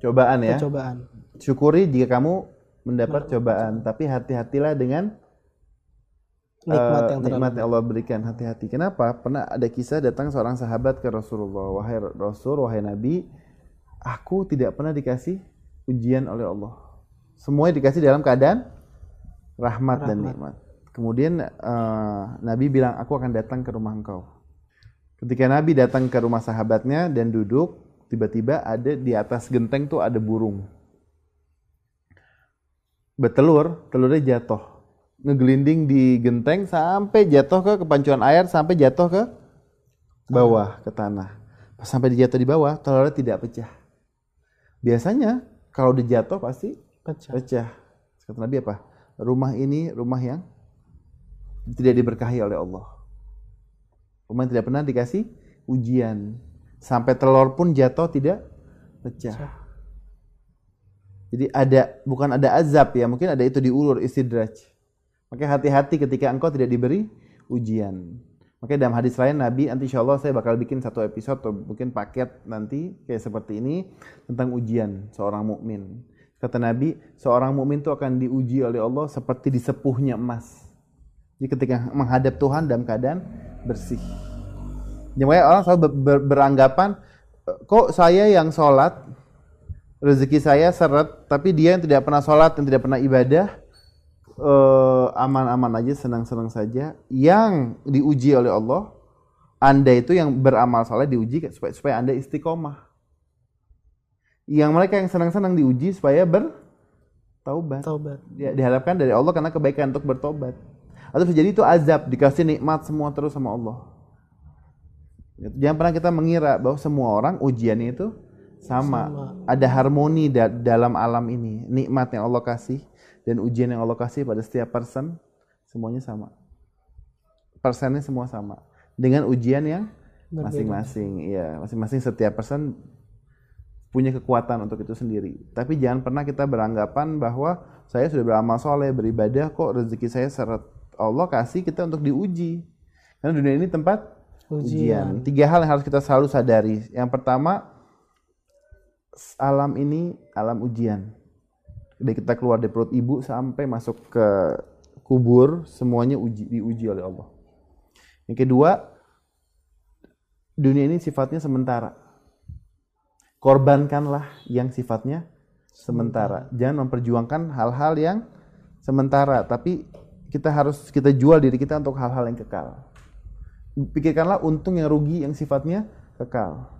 cobaan ya. Cobaan. Syukuri jika kamu mendapat cobaan, tapi hati-hatilah dengan nikmat uh, yang nikmat yang Allah berikan. Hati-hati. Kenapa? Pernah ada kisah datang seorang sahabat ke Rasulullah, wahai Rasul, wahai Nabi, aku tidak pernah dikasih ujian oleh Allah. Semuanya dikasih dalam keadaan rahmat, rahmat. dan nikmat. Kemudian uh, Nabi bilang, aku akan datang ke rumah engkau. Ketika Nabi datang ke rumah sahabatnya dan duduk, tiba-tiba ada di atas genteng tuh ada burung. Betelur, telurnya jatuh. Ngegelinding di genteng sampai jatuh ke kepancuan air, sampai jatuh ke bawah, ke tanah. Pas sampai dijatuh di bawah, telurnya tidak pecah. Biasanya kalau dijatuh pasti pecah. pecah. Kata Nabi apa? Rumah ini rumah yang tidak diberkahi oleh Allah. Rumah tidak pernah dikasih ujian. Sampai telur pun jatuh tidak pecah. Jadi ada bukan ada azab ya, mungkin ada itu diulur istidraj. Maka hati-hati ketika engkau tidak diberi ujian. Makanya dalam hadis lain Nabi nanti insya Allah saya bakal bikin satu episode atau mungkin paket nanti kayak seperti ini tentang ujian seorang mukmin. Kata Nabi, seorang mukmin itu akan diuji oleh Allah seperti disepuhnya emas. Jadi ketika menghadap Tuhan dalam keadaan bersih. Jadi orang selalu ber, ber, beranggapan kok saya yang sholat rezeki saya seret, tapi dia yang tidak pernah sholat yang tidak pernah ibadah eh, aman-aman uh, aja senang-senang saja. Yang diuji oleh Allah, anda itu yang beramal soleh diuji supaya, supaya anda istiqomah. Yang mereka yang senang-senang diuji supaya ber taubat. Dia diharapkan dari Allah karena kebaikan untuk bertobat. Atau bisa jadi itu azab, dikasih nikmat semua terus sama Allah. Jangan pernah kita mengira bahwa semua orang ujiannya itu sama. Sama. Ada harmoni da- dalam alam ini. Nikmat yang Allah kasih dan ujian yang Allah kasih pada setiap person semuanya sama. Persennya semua sama. Dengan ujian yang masing-masing. Iya, masing-masing setiap person punya kekuatan untuk itu sendiri. Tapi jangan pernah kita beranggapan bahwa saya sudah beramal soleh, beribadah kok rezeki saya seret Allah kasih kita untuk diuji. Karena dunia ini tempat ujian. Ujian. Tiga hal yang harus kita selalu sadari. Yang pertama, alam ini alam ujian. Dari kita keluar dari perut ibu sampai masuk ke kubur, semuanya uji, diuji oleh Allah. Yang kedua, dunia ini sifatnya sementara. Korbankanlah yang sifatnya sementara. Jangan memperjuangkan hal-hal yang sementara, tapi kita harus kita jual diri kita untuk hal-hal yang kekal. Pikirkanlah untung yang rugi yang sifatnya kekal.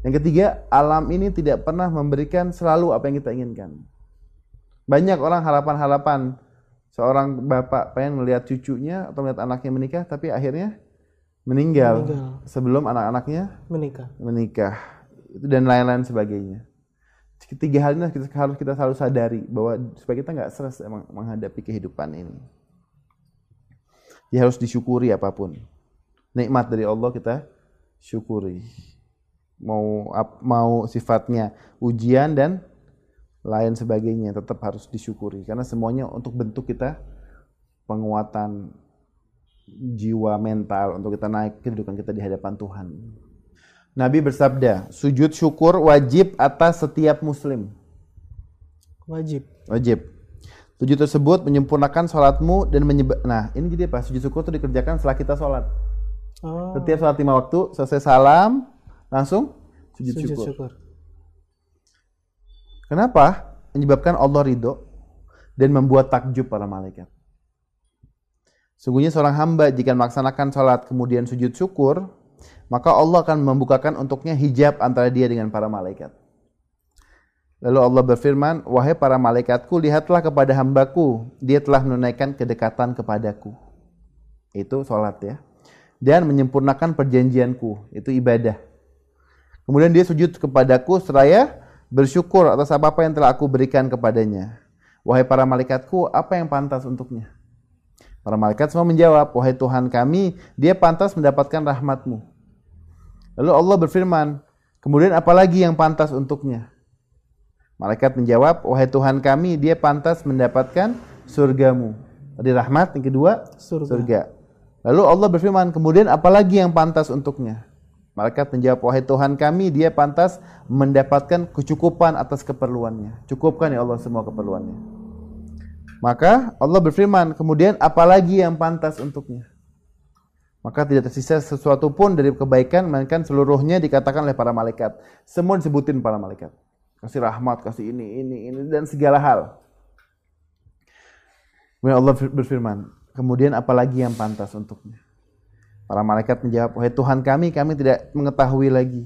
Yang ketiga, alam ini tidak pernah memberikan selalu apa yang kita inginkan. Banyak orang harapan-harapan seorang bapak pengen melihat cucunya atau melihat anaknya menikah, tapi akhirnya meninggal, Meninggal. sebelum anak-anaknya Menikah. menikah dan lain-lain sebagainya. Ketiga hal ini kita, harus kita selalu sadari bahwa supaya kita nggak stres emang menghadapi kehidupan ini. Ya harus disyukuri apa pun. Nikmat dari Allah kita syukuri. Mau mau sifatnya ujian dan lain sebagainya tetap harus disyukuri karena semuanya untuk bentuk kita penguatan jiwa mental untuk kita naik kedudukan kita di hadapan Tuhan. Nabi bersabda, sujud syukur wajib atas setiap muslim. Wajib. Wajib. Sujud tersebut menyempurnakan sholatmu dan menyebab. Nah, ini jadi apa? Sujud syukur itu dikerjakan setelah kita sholat. Oh, Setiap sholat lima waktu, selesai salam, langsung sujud, sujud syukur. syukur. Kenapa? Menyebabkan Allah ridho dan membuat takjub para malaikat. Sungguhnya seorang hamba jika melaksanakan sholat kemudian sujud syukur, maka Allah akan membukakan untuknya hijab antara dia dengan para malaikat. Lalu Allah berfirman, Wahai para malaikatku, lihatlah kepada hambaku, dia telah menunaikan kedekatan kepadaku. Itu sholat ya. Dan menyempurnakan perjanjianku, itu ibadah. Kemudian dia sujud kepadaku seraya bersyukur atas apa-apa yang telah aku berikan kepadanya. Wahai para malaikatku, apa yang pantas untuknya? Para malaikat semua menjawab, Wahai Tuhan kami, dia pantas mendapatkan rahmatmu. Lalu Allah berfirman, kemudian apalagi yang pantas untuknya? Malaikat menjawab, Wahai Tuhan kami, dia pantas mendapatkan surgamu. Tadi rahmat, yang kedua Surga. surga. Lalu Allah berfirman, kemudian apalagi yang pantas untuknya? Malaikat menjawab, wahai Tuhan kami, dia pantas mendapatkan kecukupan atas keperluannya. Cukupkan ya Allah semua keperluannya. Maka Allah berfirman, kemudian apalagi yang pantas untuknya? Maka tidak tersisa sesuatu pun dari kebaikan, melainkan seluruhnya dikatakan oleh para malaikat. Semua disebutin para malaikat. Kasih rahmat, kasih ini, ini, ini, dan segala hal. Kemudian Allah berfirman, kemudian apalagi yang pantas untuknya? Para malaikat menjawab, wahai Tuhan kami, kami tidak mengetahui lagi.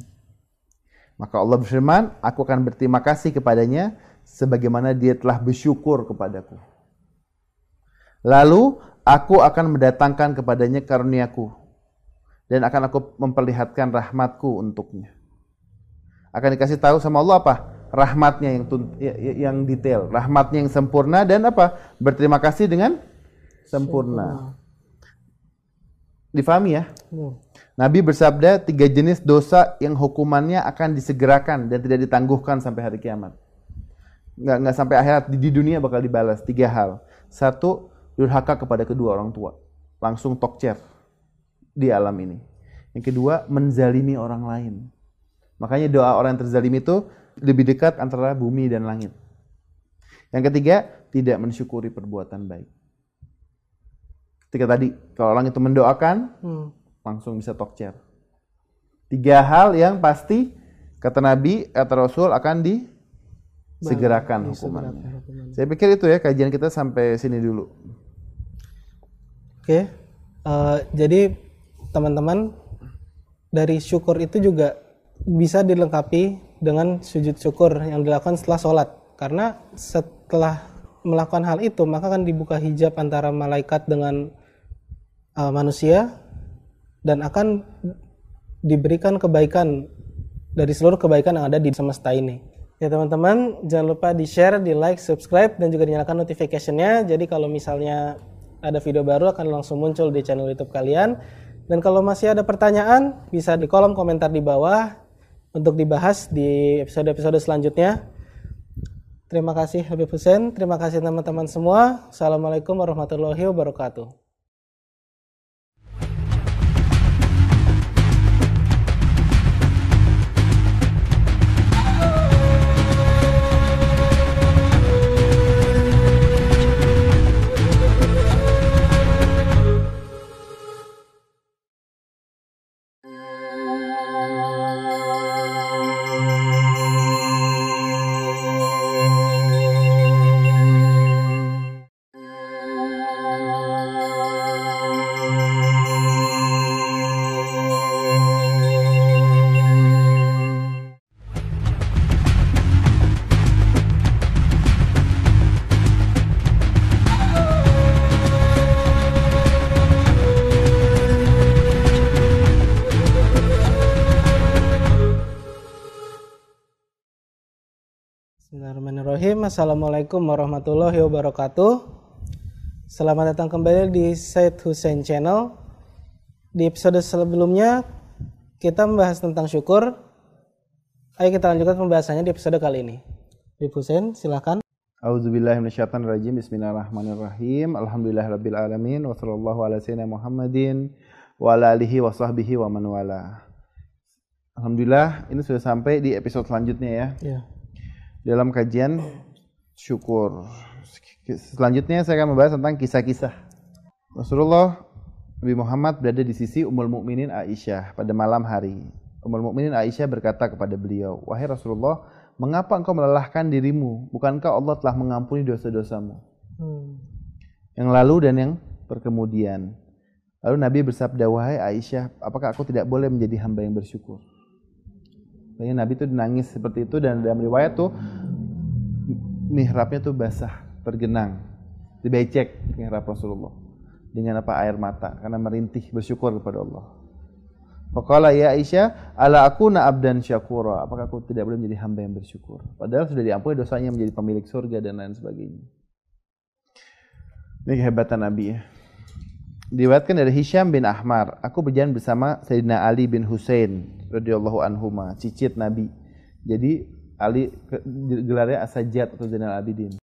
Maka Allah berfirman, aku akan berterima kasih kepadanya sebagaimana dia telah bersyukur kepadaku. Lalu aku akan mendatangkan kepadanya karuniaku dan akan aku memperlihatkan rahmatku untuknya. Akan dikasih tahu sama Allah apa? Rahmatnya yang ya- ya- yang detail, rahmatnya yang sempurna dan apa? Berterima kasih dengan sempurna. Difahami ya? Hmm. Nabi bersabda tiga jenis dosa yang hukumannya akan disegerakan dan tidak ditangguhkan sampai hari kiamat. Nggak, nggak sampai akhirat di, di dunia bakal dibalas tiga hal. Satu, durhaka kepada kedua orang tua, langsung tokcer di alam ini. Yang kedua, menzalimi orang lain. Makanya doa orang yang terzalimi itu lebih dekat antara bumi dan langit. Yang ketiga, tidak mensyukuri perbuatan baik. Ketika tadi, kalau orang itu mendoakan, Hmm. langsung bisa tokcer. Tiga hal yang pasti kata Nabi, kata Rasul akan disegerakan hukumannya. Hukumannya. Saya pikir itu ya kajian kita sampai sini dulu. Oke, eh, jadi teman-teman dari syukur itu juga bisa dilengkapi dengan sujud syukur yang dilakukan setelah sholat. Karena setelah melakukan hal itu maka akan dibuka hijab antara malaikat dengan uh, manusia dan akan diberikan kebaikan dari seluruh kebaikan yang ada di semesta ini. Ya teman-teman, jangan lupa di-share, di-like, subscribe, dan juga dinyalakan notification-nya. Jadi kalau misalnya ada video baru akan langsung muncul di channel YouTube kalian. Dan kalau masih ada pertanyaan, bisa di kolom komentar di bawah untuk dibahas di episode-episode selanjutnya. Terima kasih Habib Hussein, terima kasih teman-teman semua. Assalamualaikum warahmatullahi wabarakatuh. Assalamualaikum warahmatullahi wabarakatuh. Selamat datang kembali di Said Hussein Channel. Di episode sebelumnya kita membahas tentang syukur. Ayo kita lanjutkan pembahasannya di episode kali ini. Habib Hussein, silakan. A'udzubillahiminasyaitonirrajim. Bismillahirrahmanirrahim. Alhamdulillahirabbil alamin wa sallallahu ala sayyidina Muhammadin wa ala alihi wa sahbihi wa man wala. Alhamdulillah ini sudah sampai di episode selanjutnya ya. Ya. dalam kajian syukur. Selanjutnya saya akan membahas tentang kisah-kisah. Rasulullah Nabi Muhammad berada di sisi Ummul Mukminin Aisyah pada malam hari. Ummul Mukminin Aisyah berkata kepada beliau, "Wahai Rasulullah, mengapa engkau melelahkan dirimu? Bukankah Allah telah mengampuni dosa-dosamu?" Hmm. Yang lalu dan yang berkemudian. Lalu Nabi bersabda, "Wahai Aisyah, apakah aku tidak boleh menjadi hamba yang bersyukur?" Makanya Nabi tuh nangis seperti itu dan dalam riwayat tuh mihrabnya tuh basah, tergenang. Dibecek mihrab Rasulullah dengan apa air mata karena merintih bersyukur kepada Allah. Faqala ya Aisyah, ala aku na abdan syakura. Apakah aku tidak boleh menjadi hamba yang bersyukur? Padahal sudah diampuni dosanya menjadi pemilik surga dan lain sebagainya. Ini kehebatan Nabi ya. Diriwayatkan dari Hisham bin Ahmar, aku berjalan bersama Sayyidina Ali bin Hussein radhiyallahu anhuma, cicit Nabi. Jadi Ali gelarnya Asajat atau Zainal Abidin.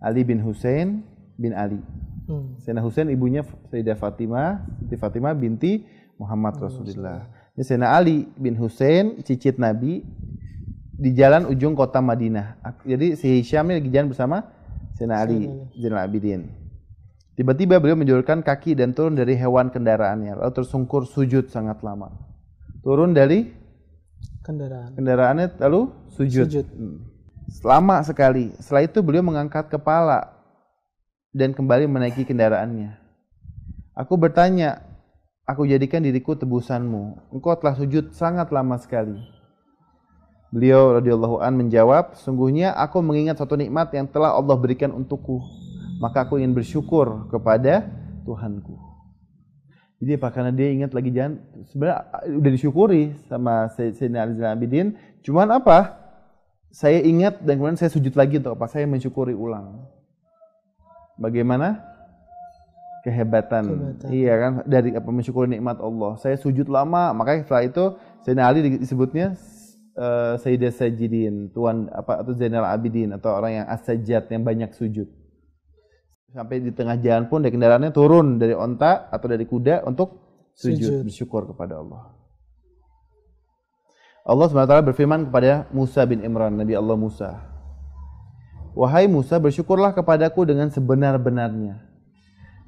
Ali bin Hussein bin Ali. Hmm. Sayyidina Hussein ibunya Sayyidah Fatimah, Siti Fatimah binti Muhammad Rasulullah. Ini Sayyidina Ali bin Hussein, cicit Nabi di jalan ujung kota Madinah. Jadi si Hisham ini lagi jalan bersama Sayyidina Ali Zainal Abidin. Tiba-tiba beliau menjulurkan kaki dan turun dari hewan kendaraannya, lalu tersungkur sujud sangat lama. Turun dari Kendaraan. kendaraannya lalu sujud. Sujud. Lama sekali. Setelah itu beliau mengangkat kepala dan kembali menaiki kendaraannya. Aku bertanya, aku jadikan diriku tebusanmu. Engkau telah sujud sangat lama sekali. Beliau radhiyallahu an menjawab, sungguhnya aku mengingat satu nikmat yang telah Allah berikan untukku. Maka aku ingin bersyukur kepada Tuhanku. Jadi apa? Karena dia ingat lagi jangan sebenarnya udah disyukuri sama Sayyidina Ali Zainal Abidin. Cuman apa? Saya ingat dan kemudian saya sujud lagi untuk apa? Saya mensyukuri ulang. Bagaimana? Kehebatan. Kehebatan. Iya kan dari apa mensyukuri nikmat Allah. Saya sujud lama, makanya setelah itu Sayyidina Ali disebutnya uh, Sayyidah Sajidin, tuan apa atau Zainal Abidin atau orang yang as-sajjad yang banyak sujud. Sampai di tengah jalan pun dari kendaraannya turun dari onta atau dari kuda untuk sujud, Sujud. bersyukur kepada Allah. Allah SWT berfirman kepada Musa bin Imran, Nabi Allah Musa. Wahai Musa, bersyukurlah kepadaku dengan sebenar-benarnya.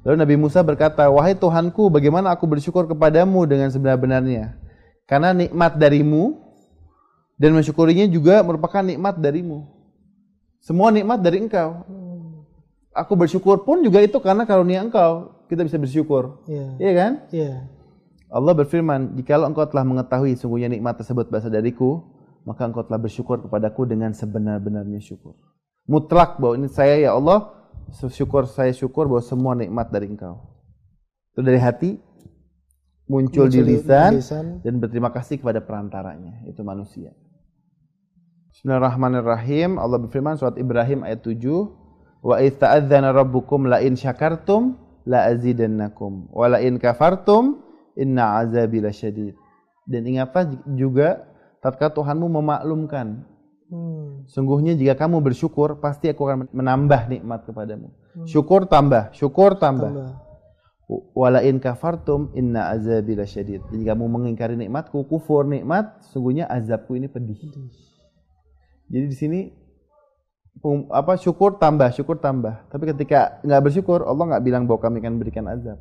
Lalu Nabi Musa berkata, Wahai Tuhanku, bagaimana aku bersyukur kepadamu dengan sebenar-benarnya? Karena nikmat darimu dan mensyukurinya juga merupakan nikmat darimu. Semua nikmat dari engkau. Aku bersyukur pun juga itu karena karunia engkau. Kita bisa bersyukur. Iya. Iya kan? Iya. Allah berfirman, jikalau engkau telah mengetahui sungguhnya nikmat tersebut berasal dariku, maka engkau telah bersyukur kepadaku dengan sebenar-benarnya syukur. mutlak bahwa ini saya ya Allah syukur saya syukur bahwa semua nikmat dari Engkau. Itu dari hati muncul, di lisan, dan berterima kasih kepada perantaranya, itu manusia. Bismillahirrahmanirrahim. Allah berfirman surat Ibrahim ayat 7, "Wa idza'adzana rabbukum la in syakartum la azidannakum wa la in kafartum inna azabi lasyadid." Dan ingatlah juga tatkala Tuhanmu memaklumkan Hmm. Sungguhnya jika kamu bersyukur, pasti aku akan menambah nikmat kepadamu. Hmm. Syukur tambah, syukur tambah. tambah. Walain kafartum inna azabi lasyadid. Jika kamu mengingkari nikmatku, kufur nikmat, sungguhnya azabku ini pedih. Jadi di sini um, apa syukur tambah, syukur tambah. Tapi ketika nggak bersyukur, Allah nggak bilang bahwa kami akan berikan azab.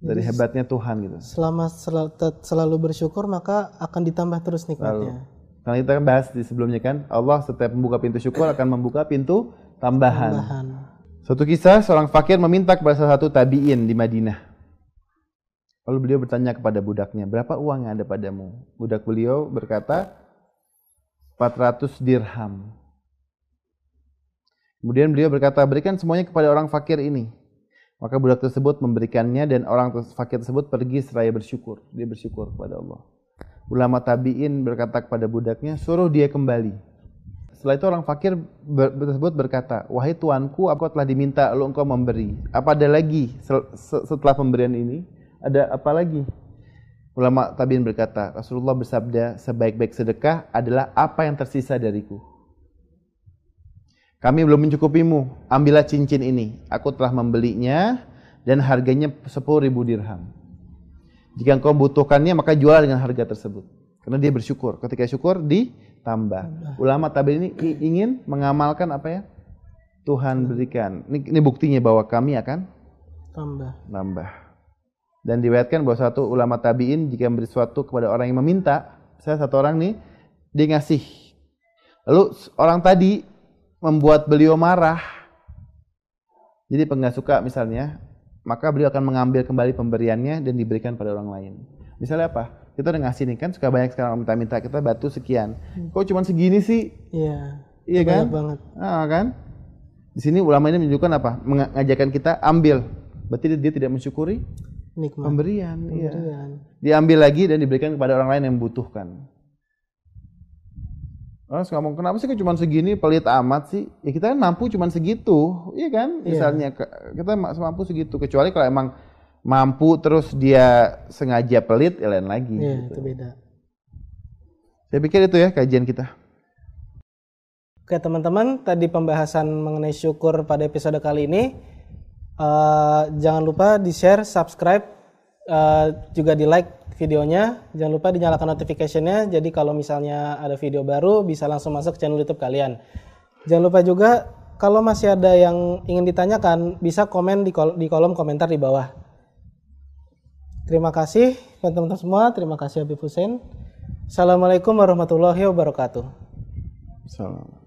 Dari Jadi, hebatnya Tuhan gitu. Selama selalu, selalu bersyukur maka akan ditambah terus nikmatnya. Lalu. Karena kita kan bahas di sebelumnya kan, Allah setiap membuka pintu syukur akan membuka pintu tambahan. tambahan. Suatu kisah, seorang fakir meminta kepada salah satu tabi'in di Madinah. Lalu beliau bertanya kepada budaknya, berapa uang yang ada padamu? Budak beliau berkata, 400 dirham. Kemudian beliau berkata, berikan semuanya kepada orang fakir ini. Maka budak tersebut memberikannya dan orang fakir tersebut pergi seraya bersyukur. Dia bersyukur kepada Allah ulama tabi'in berkata kepada budaknya, suruh dia kembali. Setelah itu orang fakir tersebut berkata, wahai tuanku, aku telah diminta lalu engkau memberi. Apa ada lagi setelah pemberian ini? Ada apa lagi? Ulama tabi'in berkata, Rasulullah bersabda, sebaik-baik sedekah adalah apa yang tersisa dariku. Kami belum mencukupimu, ambillah cincin ini. Aku telah membelinya dan harganya 10 ribu dirham. Jika engkau membutuhkannya maka jual dengan harga tersebut. Karena dia bersyukur. Ketika syukur ditambah. Ulama tabi ini ingin mengamalkan apa ya? Tuhan berikan. Ini, ini buktinya bahwa kami akan tambah. Nambah. Dan diriwayatkan bahwa satu ulama tabiin jika memberi sesuatu kepada orang yang meminta, saya satu orang nih dia ngasih. Lalu orang tadi membuat beliau marah. Jadi penggak suka misalnya, maka beliau akan mengambil kembali pemberiannya dan diberikan pada orang lain. Misalnya apa? Kita udah ngasih nih kan, suka banyak sekarang minta-minta kita batu sekian. Hmm. Kok cuma segini sih? Iya. Iya kan? banget. Ah, kan? Di sini ulama ini menunjukkan apa? Mengajarkan kita ambil. Berarti dia tidak mensyukuri nikmat pemberian. Iya. pemberian. Iya. Diambil lagi dan diberikan kepada orang lain yang membutuhkan. Orang ngomong kenapa sih cuma segini pelit amat sih? Ya kita kan mampu cuma segitu, iya kan? Iya. Misalnya kita mampu segitu. Kecuali kalau emang mampu terus dia sengaja pelit, ya lain lagi. Iya gitu. itu beda. Saya pikir itu ya kajian kita. Oke teman-teman, tadi pembahasan mengenai syukur pada episode kali ini. Uh, jangan lupa di share, subscribe, uh, juga di like videonya. Jangan lupa dinyalakan notificationnya. Jadi kalau misalnya ada video baru bisa langsung masuk ke channel YouTube kalian. Jangan lupa juga kalau masih ada yang ingin ditanyakan bisa komen di, kol di kolom komentar di bawah. Terima kasih teman-teman semua. Terima kasih Habib Hussein. Assalamualaikum warahmatullahi wabarakatuh. Assalamualaikum.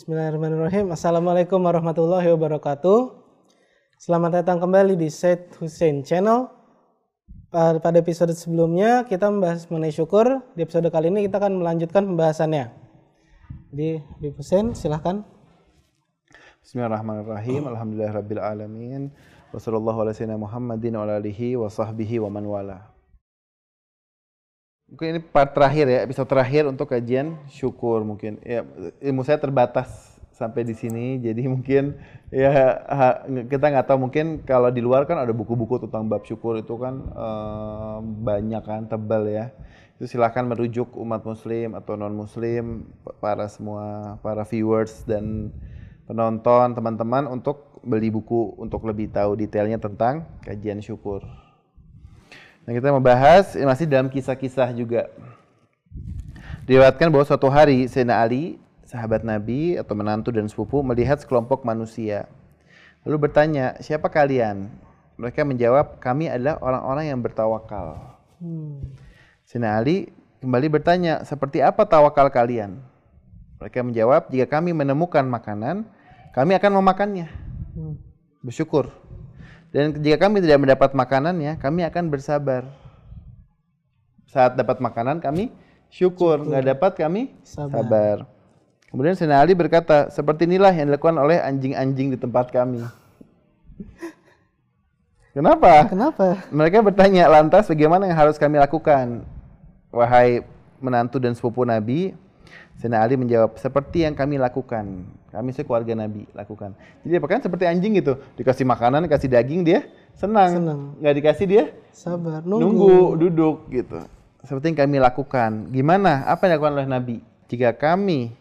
Bismillahirrahmanirrahim. Assalamualaikum warahmatullahi wabarakatuh. Selamat datang kembali di Said Hussein Channel. Pada episode sebelumnya kita membahas mengenai syukur. Di episode kali ini kita akan melanjutkan pembahasannya. Jadi, Habib Hussein silahkan. Bismillahirrahmanirrahim. Alhamdulillahirrabbilalamin. Wassalamualaikum warahmatullahi wabarakatuh. Mungkin ini part terakhir ya, episode terakhir untuk kajian syukur mungkin. Ya, ilmu saya terbatas sampai di sini. Jadi mungkin ya ha- kita nggak tahu mungkin kalau di luar kan ada buku-buku tentang bab syukur itu kan eh, banyak kan tebal ya. Itu silahkan merujuk umat muslim atau non muslim para semua para viewers dan penonton teman-teman untuk beli buku untuk lebih tahu detailnya tentang kajian syukur. Nah kita membahas ini masih dalam kisah-kisah juga. Diriwayatkan bahwa suatu hari Sayyidina Ali, sahabat Nabi atau menantu dan sepupu melihat sekelompok manusia. Lalu bertanya, siapa kalian? Mereka menjawab, kami adalah orang-orang yang bertawakal. Hmm. Sayyidina Ali kembali bertanya, seperti apa tawakal kalian? Mereka menjawab, jika kami menemukan makanan, kami akan memakannya. Hmm. Bersyukur. Dan jika kami tidak mendapat makanannya, kami akan bersabar. Saat dapat makanan, kami syukur. Nggak dapat, kami Sabar. sabar. Kemudian Sayyidina Ali berkata, seperti inilah yang dilakukan oleh anjing-anjing di tempat kami. [laughs] Kenapa? Kenapa? Mereka bertanya, lantas bagaimana yang harus kami lakukan? Wahai menantu dan sepupu Nabi, Sayyidina Ali menjawab, seperti yang kami lakukan. Kami sekeluarga Nabi lakukan. Jadi apa kan seperti anjing gitu, dikasih makanan, dikasih daging dia senang. Senang. Nggak dikasih dia Sabar. nunggu. Nunggu. duduk gitu. Seperti yang kami lakukan. Gimana? Apa yang dilakukan oleh Nabi? Jika kami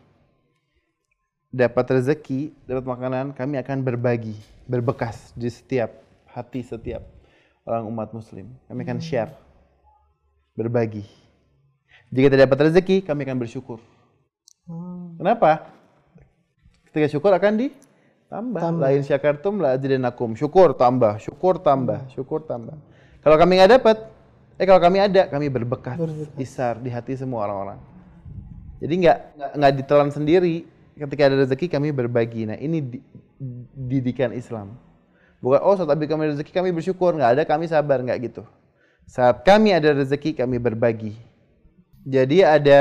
dapat rezeki, dapat makanan, kami akan berbagi, berbekas di setiap hati setiap orang umat muslim. Kami akan share, berbagi. Jika tidak dapat rezeki, kami akan bersyukur. Kenapa? Ketika syukur akan ditambah. Tambah. Lain syakartum la azidannakum. Syukur tambah, syukur tambah, syukur tambah. Kalau kami nggak dapat, eh kalau kami ada, kami berbekas, Berbekas. isar di hati semua orang-orang. Jadi nggak nggak- nggak ditelan sendiri. Ketika ada rezeki kami berbagi. Nah ini di- didikan Islam. Bukan oh saat kami ada rezeki kami bersyukur, nggak ada kami sabar, nggak gitu. Saat kami ada rezeki kami berbagi. Jadi ada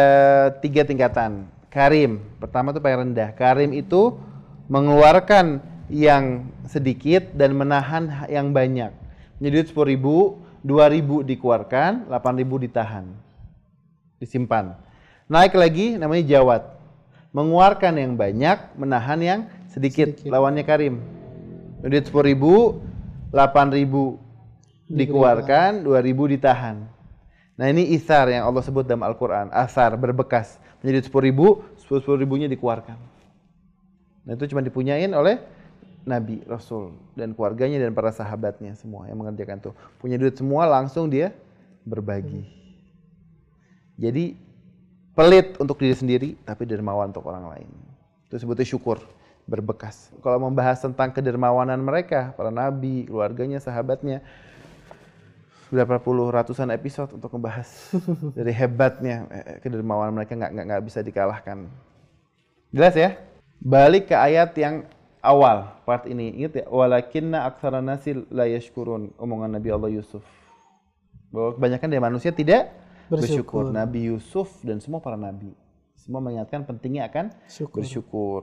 tiga tingkatan. Karim, pertama itu paling rendah. Karim itu mengeluarkan yang sedikit dan menahan yang banyak. Menjadi sepuluh ribu, dua ribu dikeluarkan, delapan ribu ditahan, disimpan. Naik lagi namanya jawat, mengeluarkan yang banyak, menahan yang sedikit. Sedikit. Lawannya Karim. Menjadi sepuluh ribu, delapan ribu dikeluarkan, dua ribu ditahan. Nah ini isar yang Allah sebut dalam Al-Quran. Asar, berbekas. Menjadi sepuluh ribu, sepuluh ribunya dikeluarkan. Nah itu cuma dipunyain oleh Nabi, Rasul, dan keluarganya dan para sahabatnya semua yang mengerjakan itu. Punya duit semua langsung dia berbagi. Jadi pelit untuk diri sendiri, tapi dermawan untuk orang lain. Itu sebutnya syukur, berbekas. Kalau membahas tentang kedermawanan mereka, para nabi, keluarganya, sahabatnya, berapa puluh ratusan episode untuk membahas [laughs] dari hebatnya eh, kedermawanan mereka nggak nggak nggak bisa dikalahkan. Jelas ya? Balik ke ayat yang awal part ini. Ingat ya, walakinna aktsara nasi la yashkurun. Omongan Nabi Allah Yusuf. Bahwa kebanyakan dari manusia tidak bersyukur. Bersyukur. Nabi Yusuf dan semua para nabi. Semua mengingatkan pentingnya akan Syukur. bersyukur.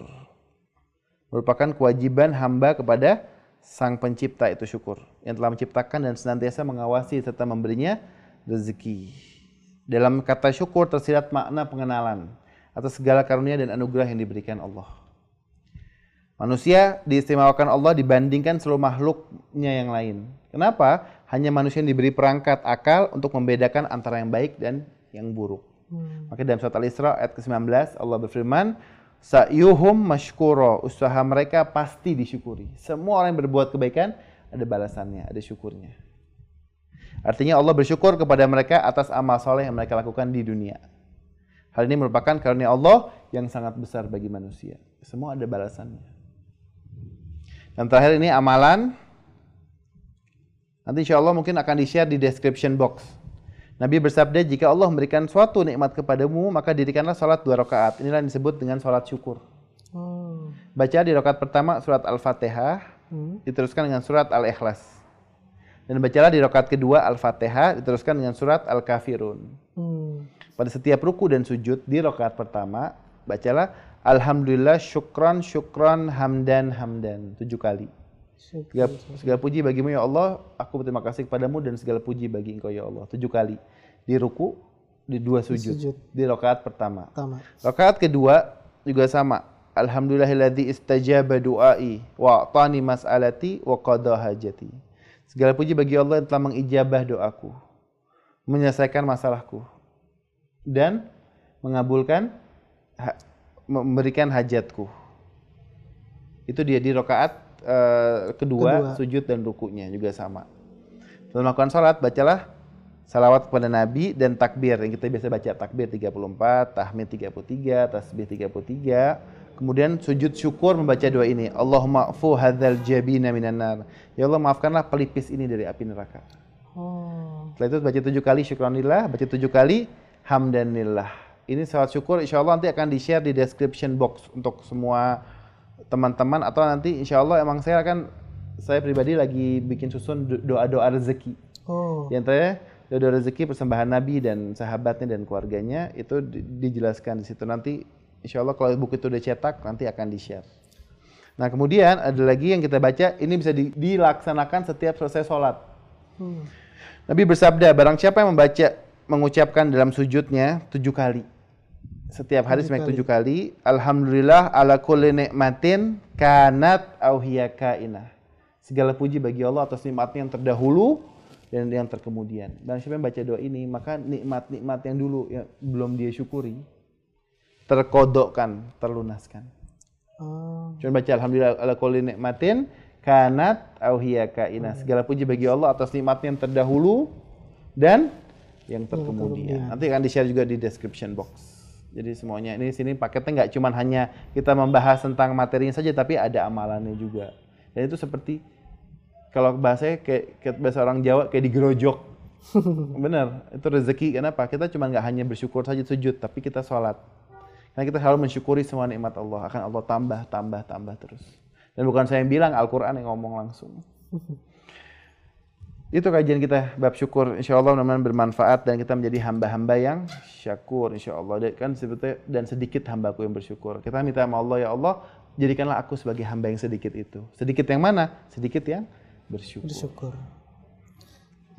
Merupakan kewajiban hamba kepada Sang Pencipta itu syukur yang telah menciptakan dan senantiasa mengawasi serta memberinya rezeki. Dalam kata syukur tersirat makna pengenalan atas segala karunia dan anugerah yang diberikan Allah. Manusia diistimewakan Allah dibandingkan seluruh makhluknya yang lain. Kenapa? Hanya manusia yang diberi perangkat akal untuk membedakan antara yang baik dan yang buruk. Hmm. Maka dalam surat Al-Isra ayat ke-19 Allah berfirman, Sa'yuhum mashkuro, usaha mereka pasti disyukuri. Semua orang yang berbuat kebaikan ada balasannya, ada syukurnya. Artinya Allah bersyukur kepada mereka atas amal soleh yang mereka lakukan di dunia. Hal ini merupakan karunia Allah yang sangat besar bagi manusia. Semua ada balasannya. Dan terakhir ini amalan. Nanti insya Allah mungkin akan di-share di description box. Nabi bersabda, jika Allah memberikan suatu nikmat kepadamu, maka dirikanlah sholat dua rakaat. Inilah yang disebut dengan sholat syukur. Oh. Baca di rakaat pertama surat Al-Fatihah, Hmm. diteruskan dengan surat Al-Ikhlas. Dan bacalah di rakaat kedua Al-Fatihah, diteruskan dengan surat Al-Kafirun. Hmm. Pada setiap ruku dan sujud di rakaat pertama, bacalah Alhamdulillah syukran syukran hamdan hamdan tujuh kali. Segala, segala puji bagimu ya Allah, aku berterima kasih kepadamu dan segala puji bagi engkau ya Allah. Tujuh kali. Di ruku, di dua sujud. sujud. Di rakaat pertama. Pertama. Rakaat kedua juga sama. Alhamdulillahilladzi istajaba du'ai wa atani mas'alati wa qada hajati. Segala puji bagi Allah yang telah mengijabah doaku, menyelesaikan masalahku dan mengabulkan ha- memberikan hajatku. Itu dia di rakaat eh, kedua, Kedua. sujud dan rukunya juga sama. Setelah melakukan salat, bacalah salawat kepada Nabi dan takbir yang kita biasa baca takbir 34, tahmid 33, tasbih 33. Kemudian sujud syukur membaca doa ini. Allahumma afu hadzal jabina minan nar. Ya Allah maafkanlah pelipis ini dari api neraka. Oh. Setelah itu baca tujuh kali syukranillah, baca tujuh kali hamdanillah. Ini salat syukur insya Allah nanti akan di-share di description box untuk semua teman-teman atau nanti insya Allah emang saya akan saya pribadi lagi bikin susun do- doa-doa rezeki. Oh. Di antaranya doa-doa rezeki persembahan Nabi dan sahabatnya dan keluarganya itu di- dijelaskan di situ nanti insya Allah kalau buku itu udah cetak nanti akan di-share. Nah kemudian ada lagi yang kita baca ini bisa di- dilaksanakan setiap selesai sholat. Hmm. Nabi bersabda, barang siapa yang membaca, mengucapkan dalam sujudnya tujuh kali. Setiap hari sebanyak tujuh kali. Alhamdulillah ala kulli nikmatin kanat au hiya kainah. Segala puji bagi Allah atas nikmatnya yang terdahulu dan yang terkemudian. Dan siapa yang baca doa ini, maka nikmat-nikmat yang dulu yang belum dia syukuri, terkodokkan, terlunaskan. Oh. Cuma baca alhamdulillah ala kulli nikmatin kanat au hiya kainah. Segala puji bagi Allah atas nikmatnya yang terdahulu dan yang terkemudian. Nanti akan di-share juga di description box. Jadi semuanya ini sini paketnya nggak cuma hanya kita membahas tentang materinya saja tapi ada amalannya juga. Dan itu seperti kalau bahasanya kayak, kayak bahasa orang Jawa kayak digerojok. [laughs] Bener, itu rezeki. Kenapa? Kita cuma nggak hanya bersyukur saja sujud, tapi kita sholat. Karena kita selalu mensyukuri semua nikmat Allah. Akan Allah tambah, tambah, tambah terus. Dan bukan saya yang bilang, Al-Quran yang ngomong langsung. Itu kajian kita bab syukur. Insya Allah mudah-mudahan bermanfaat dan kita menjadi hamba-hamba yang syakur. Insya Allah. Dan kan dan sedikit hambaku yang bersyukur. Kita minta sama Allah, ya Allah, jadikanlah aku sebagai hamba yang sedikit itu. Sedikit yang mana? Sedikit yang bersyukur. Bersyukur.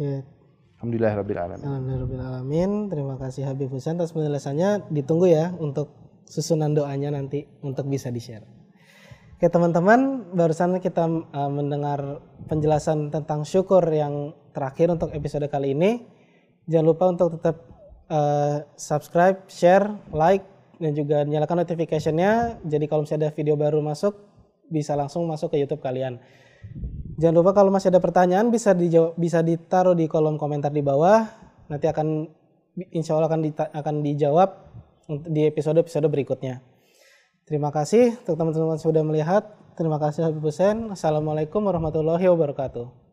Ya, Alhamdulillah Rabbil Alamin. Alhamdulillahirrahmanirrahim. Terima kasih Habib Husain atas penjelasannya. Ditunggu ya untuk susunan doanya nanti untuk bisa di-share. Oke teman-teman, barusan kita uh, mendengar penjelasan tentang syukur yang terakhir untuk episode kali ini. Jangan lupa untuk tetap uh, subscribe, share, like, dan juga nyalakan notification-nya. Jadi kalau misalnya ada video baru masuk, bisa langsung masuk ke YouTube kalian. Jangan lupa kalau masih ada pertanyaan bisa dijawab, bisa ditaruh di kolom komentar di bawah. Nanti akan insya Allah akan dita- akan dijawab di episode-episode berikutnya. Terima kasih untuk teman-teman sudah melihat. Terima kasih Habib Hussein. Assalamualaikum warahmatullahi wabarakatuh.